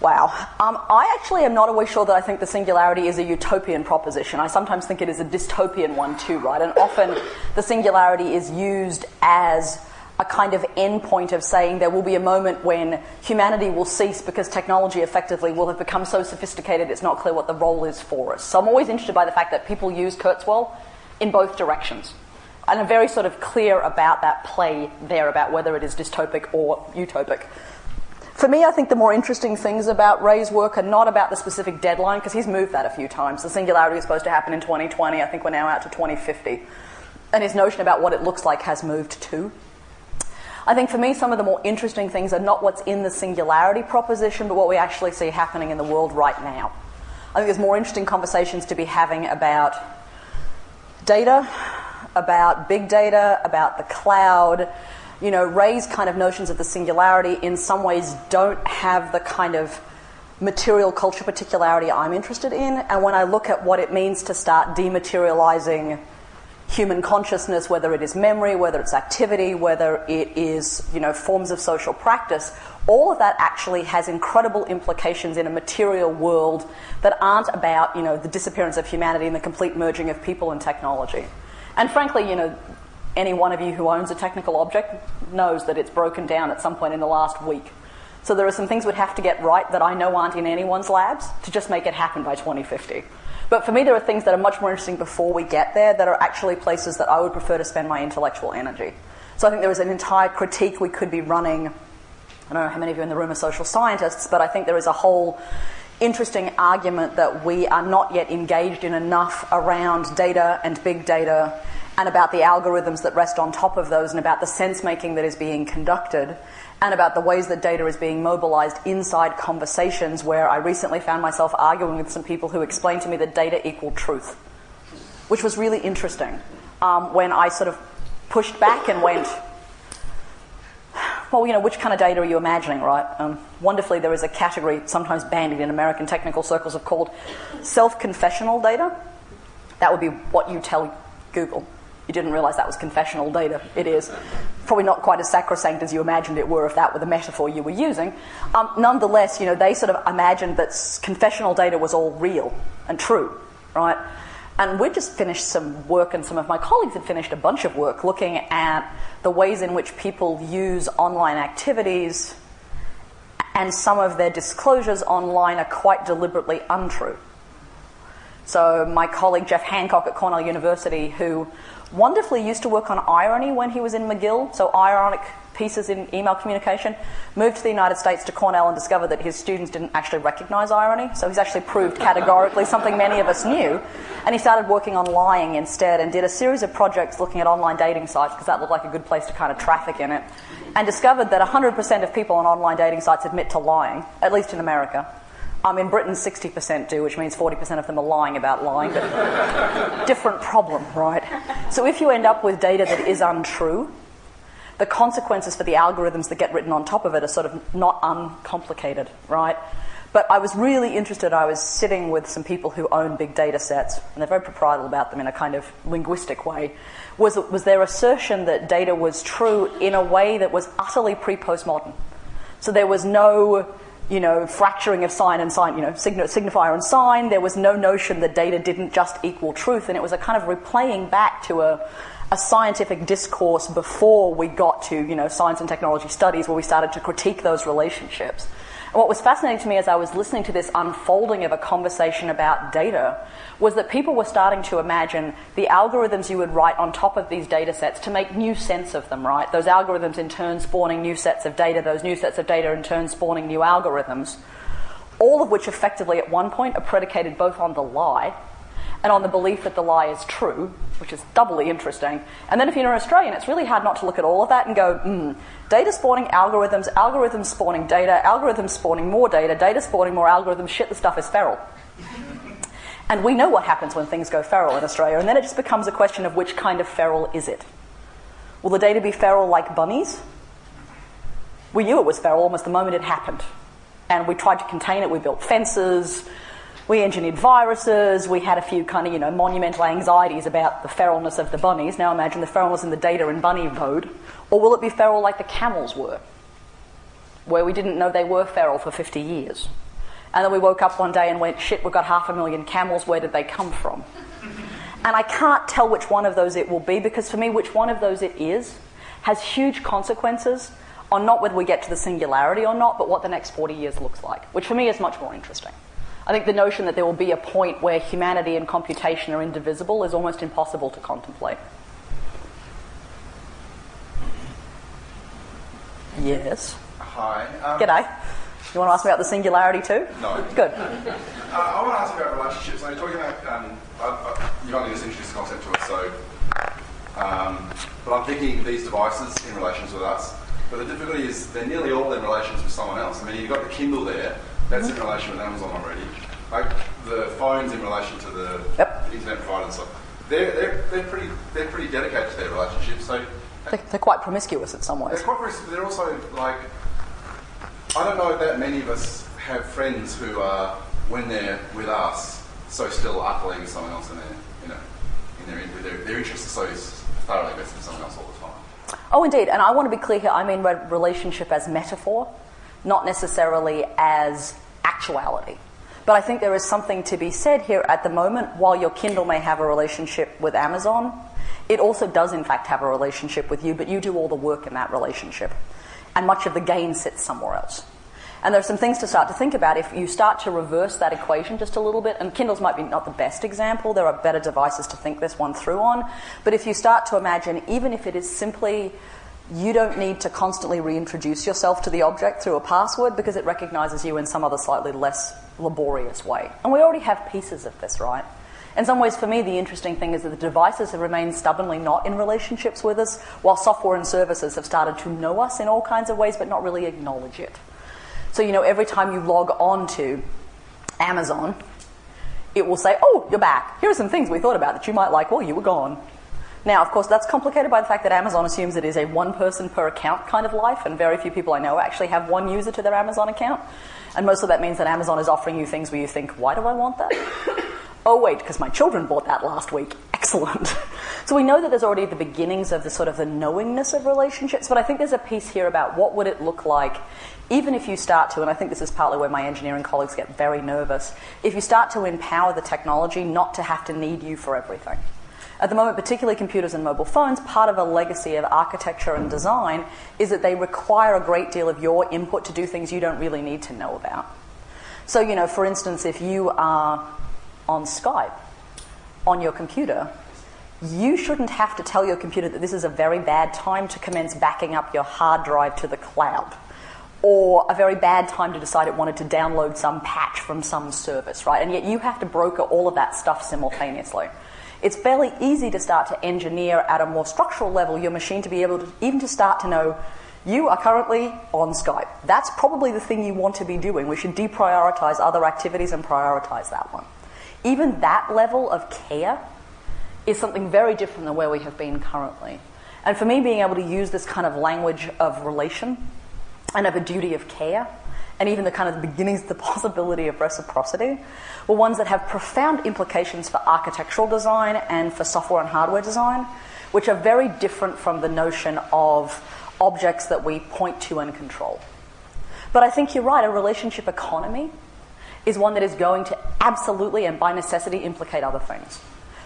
Wow. Um, I actually am not always sure that I think the singularity is a utopian proposition. I sometimes think it is a dystopian one too, right? And often the singularity is used as a kind of endpoint of saying there will be a moment when humanity will cease because technology effectively will have become so sophisticated it's not clear what the role is for us. So I'm always interested by the fact that people use Kurzweil in both directions. And I'm very sort of clear about that play there, about whether it is dystopic or utopic. For me, I think the more interesting things about Ray's work are not about the specific deadline, because he's moved that a few times. The singularity was supposed to happen in 2020. I think we're now out to 2050. And his notion about what it looks like has moved too. I think for me, some of the more interesting things are not what's in the singularity proposition, but what we actually see happening in the world right now. I think there's more interesting conversations to be having about data, about big data, about the cloud. You know, Ray's kind of notions of the singularity in some ways don't have the kind of material culture particularity I'm interested in. And when I look at what it means to start dematerializing human consciousness, whether it is memory, whether it's activity, whether it is you know forms of social practice, all of that actually has incredible implications in a material world that aren't about you know the disappearance of humanity and the complete merging of people and technology. And frankly, you know, any one of you who owns a technical object knows that it's broken down at some point in the last week. So there are some things we'd have to get right that I know aren't in anyone's labs to just make it happen by 2050. But for me, there are things that are much more interesting before we get there that are actually places that I would prefer to spend my intellectual energy. So I think there is an entire critique we could be running. I don't know how many of you in the room are social scientists, but I think there is a whole interesting argument that we are not yet engaged in enough around data and big data and about the algorithms that rest on top of those and about the sense making that is being conducted and about the ways that data is being mobilized inside conversations where I recently found myself arguing with some people who explained to me that data equaled truth, which was really interesting um, when I sort of pushed back and went, well, you know, which kind of data are you imagining, right? Um, wonderfully, there is a category sometimes bandied in American technical circles of called self-confessional data. That would be what you tell Google. You didn't realize that was confessional data. It is. Probably not quite as sacrosanct as you imagined it were if that were the metaphor you were using. Um, nonetheless, you know, they sort of imagined that confessional data was all real and true, right? And we'd just finished some work, and some of my colleagues had finished a bunch of work looking at the ways in which people use online activities, and some of their disclosures online are quite deliberately untrue. So, my colleague Jeff Hancock at Cornell University, who wonderfully used to work on irony when he was in McGill, so ironic pieces in email communication, moved to the United States to Cornell and discovered that his students didn't actually recognize irony. So he's actually proved categorically something many of us knew. And he started working on lying instead and did a series of projects looking at online dating sites because that looked like a good place to kind of traffic in it. And discovered that 100% of people on online dating sites admit to lying, at least in America. Um, in Britain, 60% do, which means 40% of them are lying about lying, but different problem, right? So if you end up with data that is untrue, the consequences for the algorithms that get written on top of it are sort of not uncomplicated, right? But I was really interested. I was sitting with some people who own big data sets, and they're very proprietal about them in a kind of linguistic way. Was, was their assertion that data was true in a way that was utterly pre postmodern? So there was no, you know, fracturing of sign and sign, you know, signifier and sign. There was no notion that data didn't just equal truth, and it was a kind of replaying back to a, a scientific discourse before we got to, you know, science and technology studies where we started to critique those relationships. And what was fascinating to me as I was listening to this unfolding of a conversation about data was that people were starting to imagine the algorithms you would write on top of these data sets to make new sense of them, right? Those algorithms in turn spawning new sets of data, those new sets of data in turn spawning new algorithms, all of which effectively at one point are predicated both on the lie and on the belief that the lie is true, which is doubly interesting. And then if you're an Australian, it's really hard not to look at all of that and go, hmm, data spawning algorithms, algorithms spawning data, algorithms spawning more data, data spawning more algorithms, shit, the stuff is feral. and we know what happens when things go feral in Australia, and then it just becomes a question of which kind of feral is it? Will the data be feral like bunnies? We knew it was feral almost the moment it happened. And we tried to contain it, we built fences, we engineered viruses, we had a few kind of, you know, monumental anxieties about the feralness of the bunnies. Now imagine the feralness in the data in bunny mode. Or will it be feral like the camels were? Where we didn't know they were feral for 50 years. And then we woke up one day and went, shit, we've got half a million camels, where did they come from? And I can't tell which one of those it will be because for me, which one of those it is has huge consequences on not whether we get to the singularity or not, but what the next 40 years looks like, which for me is much more interesting. I think the notion that there will be a point where humanity and computation are indivisible is almost impossible to contemplate. Yes. Hi. Um, G'day. You want to ask me about the singularity too? No. Good. Uh, I want to ask you about relationships. You're talking about, um, I, I, you've only just introduced the concept to us, so, um, but I'm thinking these devices in relations with us. But the difficulty is they're nearly all in relations with someone else. I mean, you've got the Kindle there, that's in relation with Amazon already. Like the phones in relation to the Yep. internet provider and stuff. They're, they're, they're pretty they're pretty dedicated to their relationship. So They're, they're quite promiscuous in some they're ways. quite very, they're also like I don't know that many of us have friends who are when they're with us so still utterly with someone else in their you know in their with their, their interests are so thoroughly invested in someone else all the time. Oh, indeed. And I want to be clear here. I mean relationship as metaphor, not necessarily as actuality. But I think there is something to be said here at the moment. While your Kindle may have a relationship with Amazon, it also does, in fact, have a relationship with you, but you do all the work in that relationship. And much of the gain sits somewhere else. And there are some things to start to think about if you start to reverse that equation just a little bit. And Kindles might be not the best example, there are better devices to think this one through on. But if you start to imagine, even if it is simply you don't need to constantly reintroduce yourself to the object through a password because it recognizes you in some other slightly less laborious way. And we already have pieces of this, right? In some ways, for me, the interesting thing is that the devices have remained stubbornly not in relationships with us, while software and services have started to know us in all kinds of ways but not really acknowledge it. So, you know, every time you log on to Amazon, it will say, Oh, you're back. Here are some things we thought about that you might like while you were gone. Now, of course, that's complicated by the fact that Amazon assumes it is a one person per account kind of life, and very few people I know actually have one user to their Amazon account. And most of that means that Amazon is offering you things where you think, why do I want that? oh, wait, because my children bought that last week. Excellent. So we know that there's already the beginnings of the sort of the knowingness of relationships, but I think there's a piece here about what would it look like even if you start to, and I think this is partly where my engineering colleagues get very nervous, if you start to empower the technology not to have to need you for everything. At the moment, particularly computers and mobile phones, part of a legacy of architecture and design is that they require a great deal of your input to do things you don't really need to know about. So, you know, for instance, if you are on Skype on your computer, you shouldn't have to tell your computer that this is a very bad time to commence backing up your hard drive to the cloud or a very bad time to decide it wanted to download some patch from some service, right? And yet you have to broker all of that stuff simultaneously. It's fairly easy to start to engineer at a more structural level your machine to be able to even to start to know you are currently on Skype. That's probably the thing you want to be doing. We should deprioritize other activities and prioritize that one. Even that level of care is something very different than where we have been currently. And for me, being able to use this kind of language of relation and of a duty of care, and even the kind of beginnings of the possibility of reciprocity, were ones that have profound implications for architectural design and for software and hardware design, which are very different from the notion of objects that we point to and control. But I think you're right, a relationship economy is one that is going to absolutely and by necessity implicate other things.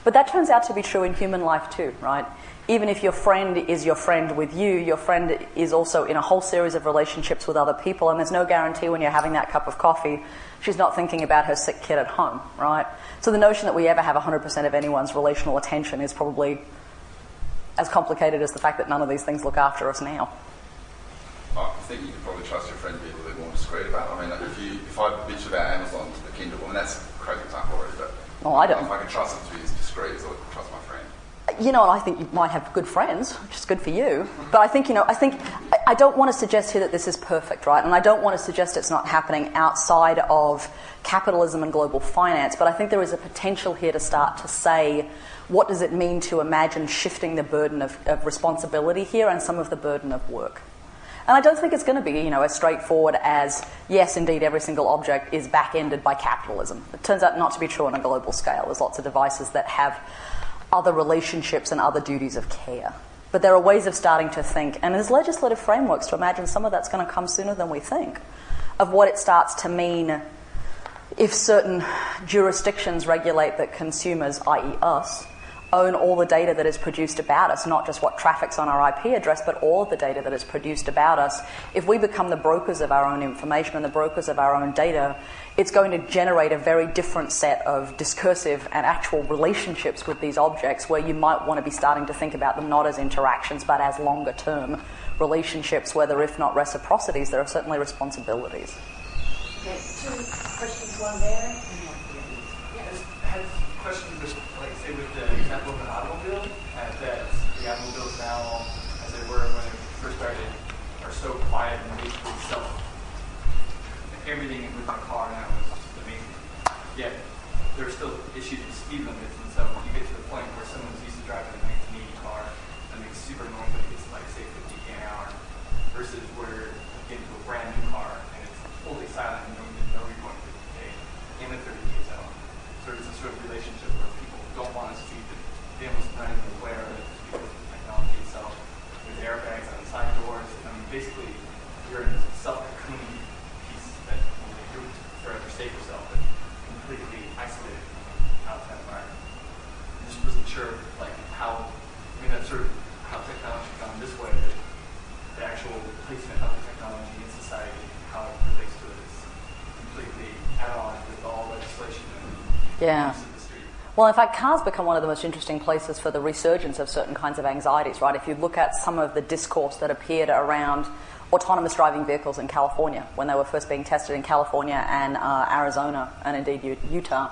But that turns out to be true in human life too, right? Even if your friend is your friend with you, your friend is also in a whole series of relationships with other people, and there's no guarantee when you're having that cup of coffee, she's not thinking about her sick kid at home, right? So the notion that we ever have 100% of anyone's relational attention is probably as complicated as the fact that none of these things look after us now. I think you can probably trust your friend to be a little bit more discreet about it. I mean, like if, you, if I bitch about Amazon to the Kindle, I mean, that's a crazy example already, but well, I don't. if I can trust them to be as discreet as I would trust my friend. You know, I think you might have good friends, which is good for you. But I think, you know, I think I don't want to suggest here that this is perfect, right? And I don't want to suggest it's not happening outside of capitalism and global finance. But I think there is a potential here to start to say, what does it mean to imagine shifting the burden of, of responsibility here and some of the burden of work? And I don't think it's going to be, you know, as straightforward as yes, indeed, every single object is back-ended by capitalism. It turns out not to be true on a global scale. There's lots of devices that have other relationships and other duties of care. But there are ways of starting to think, and there's legislative frameworks to imagine some of that's going to come sooner than we think, of what it starts to mean if certain jurisdictions regulate that consumers, i.e., us, own all the data that is produced about us, not just what traffic's on our IP address, but all of the data that is produced about us. If we become the brokers of our own information and the brokers of our own data, it's going to generate a very different set of discursive and actual relationships with these objects where you might want to be starting to think about them not as interactions but as longer term relationships whether if not reciprocities, there are certainly responsibilities. Okay, two questions, one there. Has question just like say with the example of an automobile, that the automobiles now, as they were when they first started, are so quiet and basically self. Everything with my car now is amazing. Yet there are still issues with speed limits, and so you get to the point where someone's used to driving a 1980 car that makes super noise, but it gets like say 50 k an hour, versus where you get into a brand new car and it's totally silent and you don't even know you're going 50 k in the 30 k zone. So it's a sort of relationship where people don't want to speed, but they almost not even aware of it because of the technology itself. With airbags on the side doors, I mean, basically you're in this self-cocooning piece that you do forever save yourself, but completely isolated from outside environment. I just wasn't sure like how I mean that's sort of how technology gone this way, but the actual placement of the technology in society, how it relates to it is completely at odds with all legislation and Yeah. Well, in fact, cars become one of the most interesting places for the resurgence of certain kinds of anxieties, right? If you look at some of the discourse that appeared around autonomous driving vehicles in California when they were first being tested in California and uh, Arizona and indeed Utah,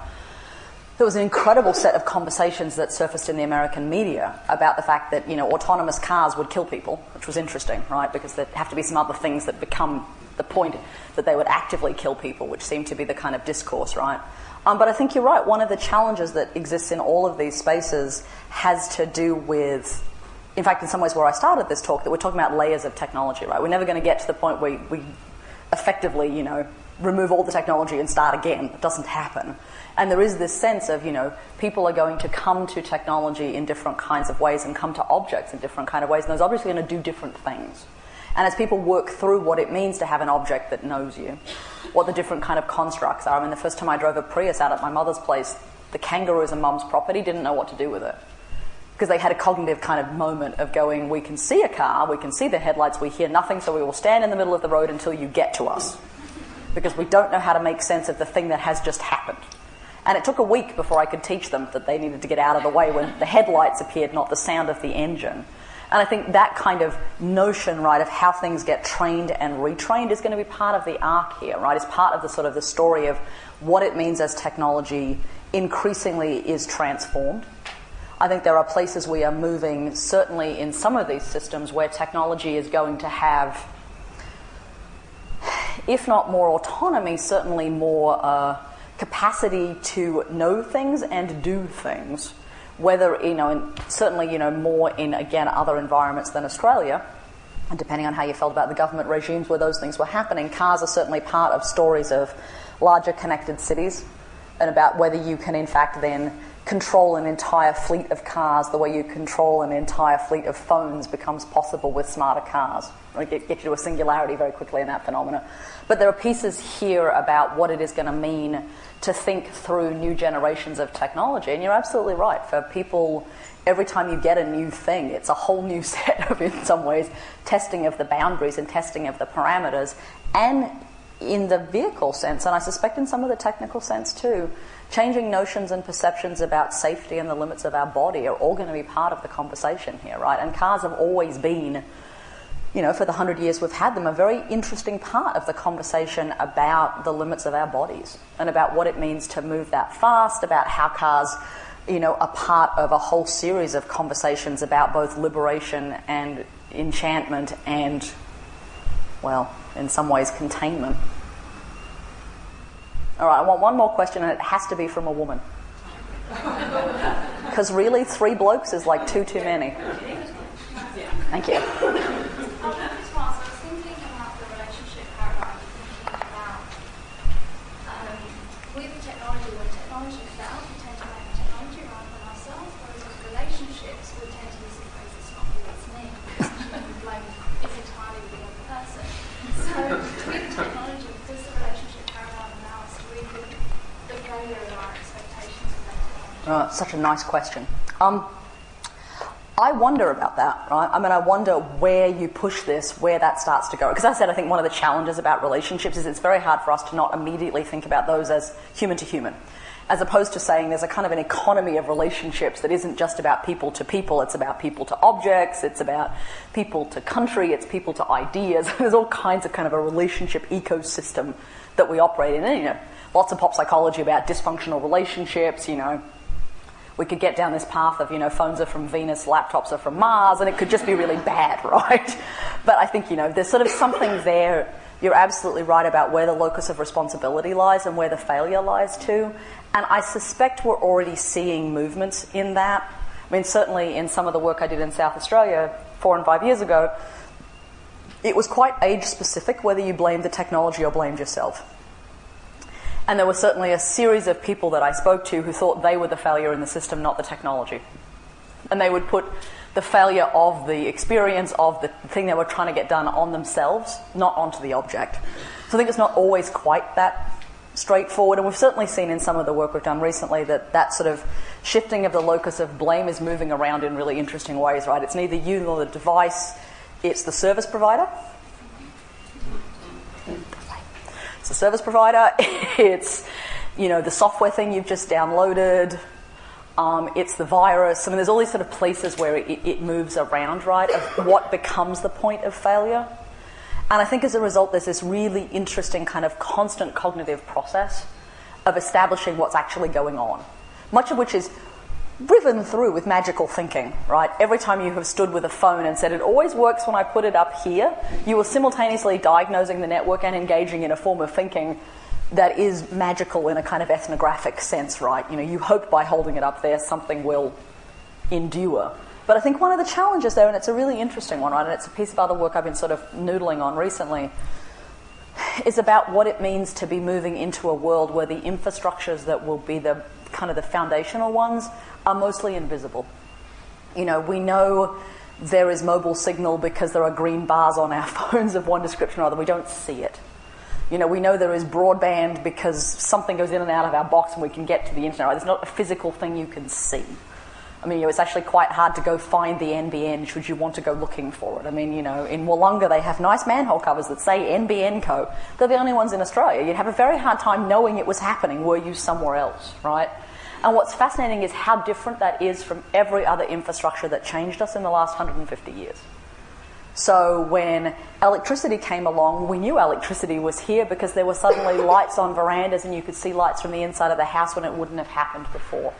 there was an incredible set of conversations that surfaced in the American media about the fact that you know autonomous cars would kill people, which was interesting, right? Because there have to be some other things that become the point that they would actively kill people, which seemed to be the kind of discourse, right? Um, but I think you're right. One of the challenges that exists in all of these spaces has to do with, in fact, in some ways, where I started this talk, that we're talking about layers of technology, right? We're never going to get to the point where we effectively, you know, remove all the technology and start again. It doesn't happen. And there is this sense of, you know, people are going to come to technology in different kinds of ways and come to objects in different kind of ways, and those objects are going to do different things. And as people work through what it means to have an object that knows you, what the different kind of constructs are. I mean, the first time I drove a Prius out at my mother's place, the kangaroo is a mum's property, didn't know what to do with it. Because they had a cognitive kind of moment of going, we can see a car, we can see the headlights, we hear nothing, so we will stand in the middle of the road until you get to us. Because we don't know how to make sense of the thing that has just happened. And it took a week before I could teach them that they needed to get out of the way when the headlights appeared, not the sound of the engine. And I think that kind of notion, right, of how things get trained and retrained is going to be part of the arc here, right? It's part of the sort of the story of what it means as technology increasingly is transformed. I think there are places we are moving, certainly in some of these systems, where technology is going to have, if not more autonomy, certainly more uh, capacity to know things and do things whether, you know, in, certainly, you know, more in, again, other environments than Australia, and depending on how you felt about the government regimes where those things were happening, cars are certainly part of stories of larger connected cities and about whether you can, in fact, then control an entire fleet of cars the way you control an entire fleet of phones becomes possible with smarter cars. Get, get you to a singularity very quickly in that phenomena. But there are pieces here about what it is going to mean to think through new generations of technology. And you're absolutely right. For people, every time you get a new thing, it's a whole new set of, in some ways, testing of the boundaries and testing of the parameters. And in the vehicle sense, and I suspect in some of the technical sense too, changing notions and perceptions about safety and the limits of our body are all going to be part of the conversation here, right? And cars have always been you know, for the hundred years we've had them, a very interesting part of the conversation about the limits of our bodies and about what it means to move that fast, about how cars, you know, are part of a whole series of conversations about both liberation and enchantment and, well, in some ways, containment. All right, I want one more question, and it has to be from a woman. Because really, three blokes is like two too many. Thank you. Uh, such a nice question. Um, I wonder about that, right? I mean, I wonder where you push this, where that starts to go. Because I said, I think one of the challenges about relationships is it's very hard for us to not immediately think about those as human to human, as opposed to saying there's a kind of an economy of relationships that isn't just about people to people, it's about people to objects, it's about people to country, it's people to ideas. there's all kinds of kind of a relationship ecosystem that we operate in. And, you know, lots of pop psychology about dysfunctional relationships, you know, we could get down this path of, you know, phones are from Venus, laptops are from Mars, and it could just be really bad, right? But I think, you know, there's sort of something there. You're absolutely right about where the locus of responsibility lies and where the failure lies too. And I suspect we're already seeing movements in that. I mean, certainly in some of the work I did in South Australia four and five years ago, it was quite age specific whether you blamed the technology or blamed yourself. And there were certainly a series of people that I spoke to who thought they were the failure in the system, not the technology. And they would put the failure of the experience of the thing they were trying to get done on themselves, not onto the object. So I think it's not always quite that straightforward. And we've certainly seen in some of the work we've done recently that that sort of shifting of the locus of blame is moving around in really interesting ways, right? It's neither you nor the device, it's the service provider. It's a service provider. it's you know the software thing you've just downloaded. Um, it's the virus. I mean, there's all these sort of places where it, it moves around, right? Of what becomes the point of failure. And I think as a result, there's this really interesting kind of constant cognitive process of establishing what's actually going on. Much of which is riven through with magical thinking, right? Every time you have stood with a phone and said, it always works when I put it up here, you are simultaneously diagnosing the network and engaging in a form of thinking that is magical in a kind of ethnographic sense, right? You know, you hope by holding it up there something will endure. But I think one of the challenges there, and it's a really interesting one, right, and it's a piece of other work I've been sort of noodling on recently, is about what it means to be moving into a world where the infrastructures that will be the kind of the foundational ones are mostly invisible. You know, we know there is mobile signal because there are green bars on our phones of one description or other. We don't see it. You know, we know there is broadband because something goes in and out of our box and we can get to the internet. Right? It's not a physical thing you can see. I mean, you know, it's actually quite hard to go find the NBN should you want to go looking for it. I mean, you know, in Willunga they have nice manhole covers that say NBN Co. They're the only ones in Australia. You'd have a very hard time knowing it was happening were you somewhere else, right? And what's fascinating is how different that is from every other infrastructure that changed us in the last 150 years. So when electricity came along, we knew electricity was here because there were suddenly lights on verandas and you could see lights from the inside of the house when it wouldn't have happened before.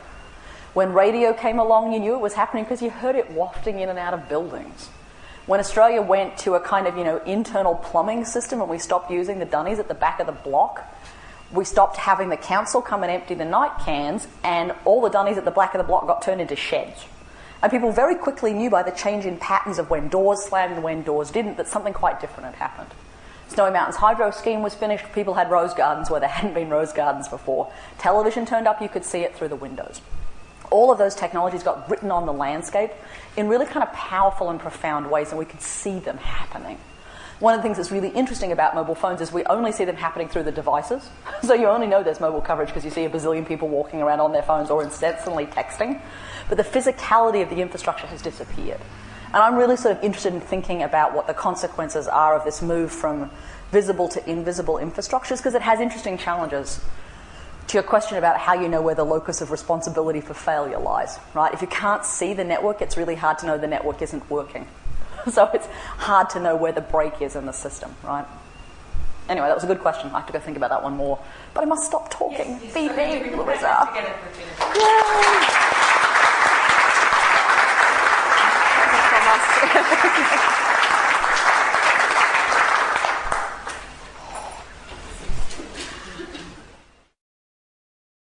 When radio came along, you knew it was happening because you heard it wafting in and out of buildings. When Australia went to a kind of, you know, internal plumbing system and we stopped using the dunnies at the back of the block, we stopped having the council come and empty the night cans and all the dunnies at the back of the block got turned into sheds. And people very quickly knew by the change in patterns of when doors slammed and when doors didn't that something quite different had happened. Snowy Mountains hydro scheme was finished. People had rose gardens where there hadn't been rose gardens before. Television turned up, you could see it through the windows all of those technologies got written on the landscape in really kind of powerful and profound ways, and we could see them happening. One of the things that's really interesting about mobile phones is we only see them happening through the devices. so you only know there's mobile coverage because you see a bazillion people walking around on their phones or incessantly texting. But the physicality of the infrastructure has disappeared. And I'm really sort of interested in thinking about what the consequences are of this move from visible to invisible infrastructures because it has interesting challenges to your question about how you know where the locus of responsibility for failure lies, right? If you can't see the network, it's really hard to know the network isn't working. so it's hard to know where the break is in the system, right? Anyway, that was a good question. I have to go think about that one more. But I must stop talking. Yes, Be me, Larissa. Yay!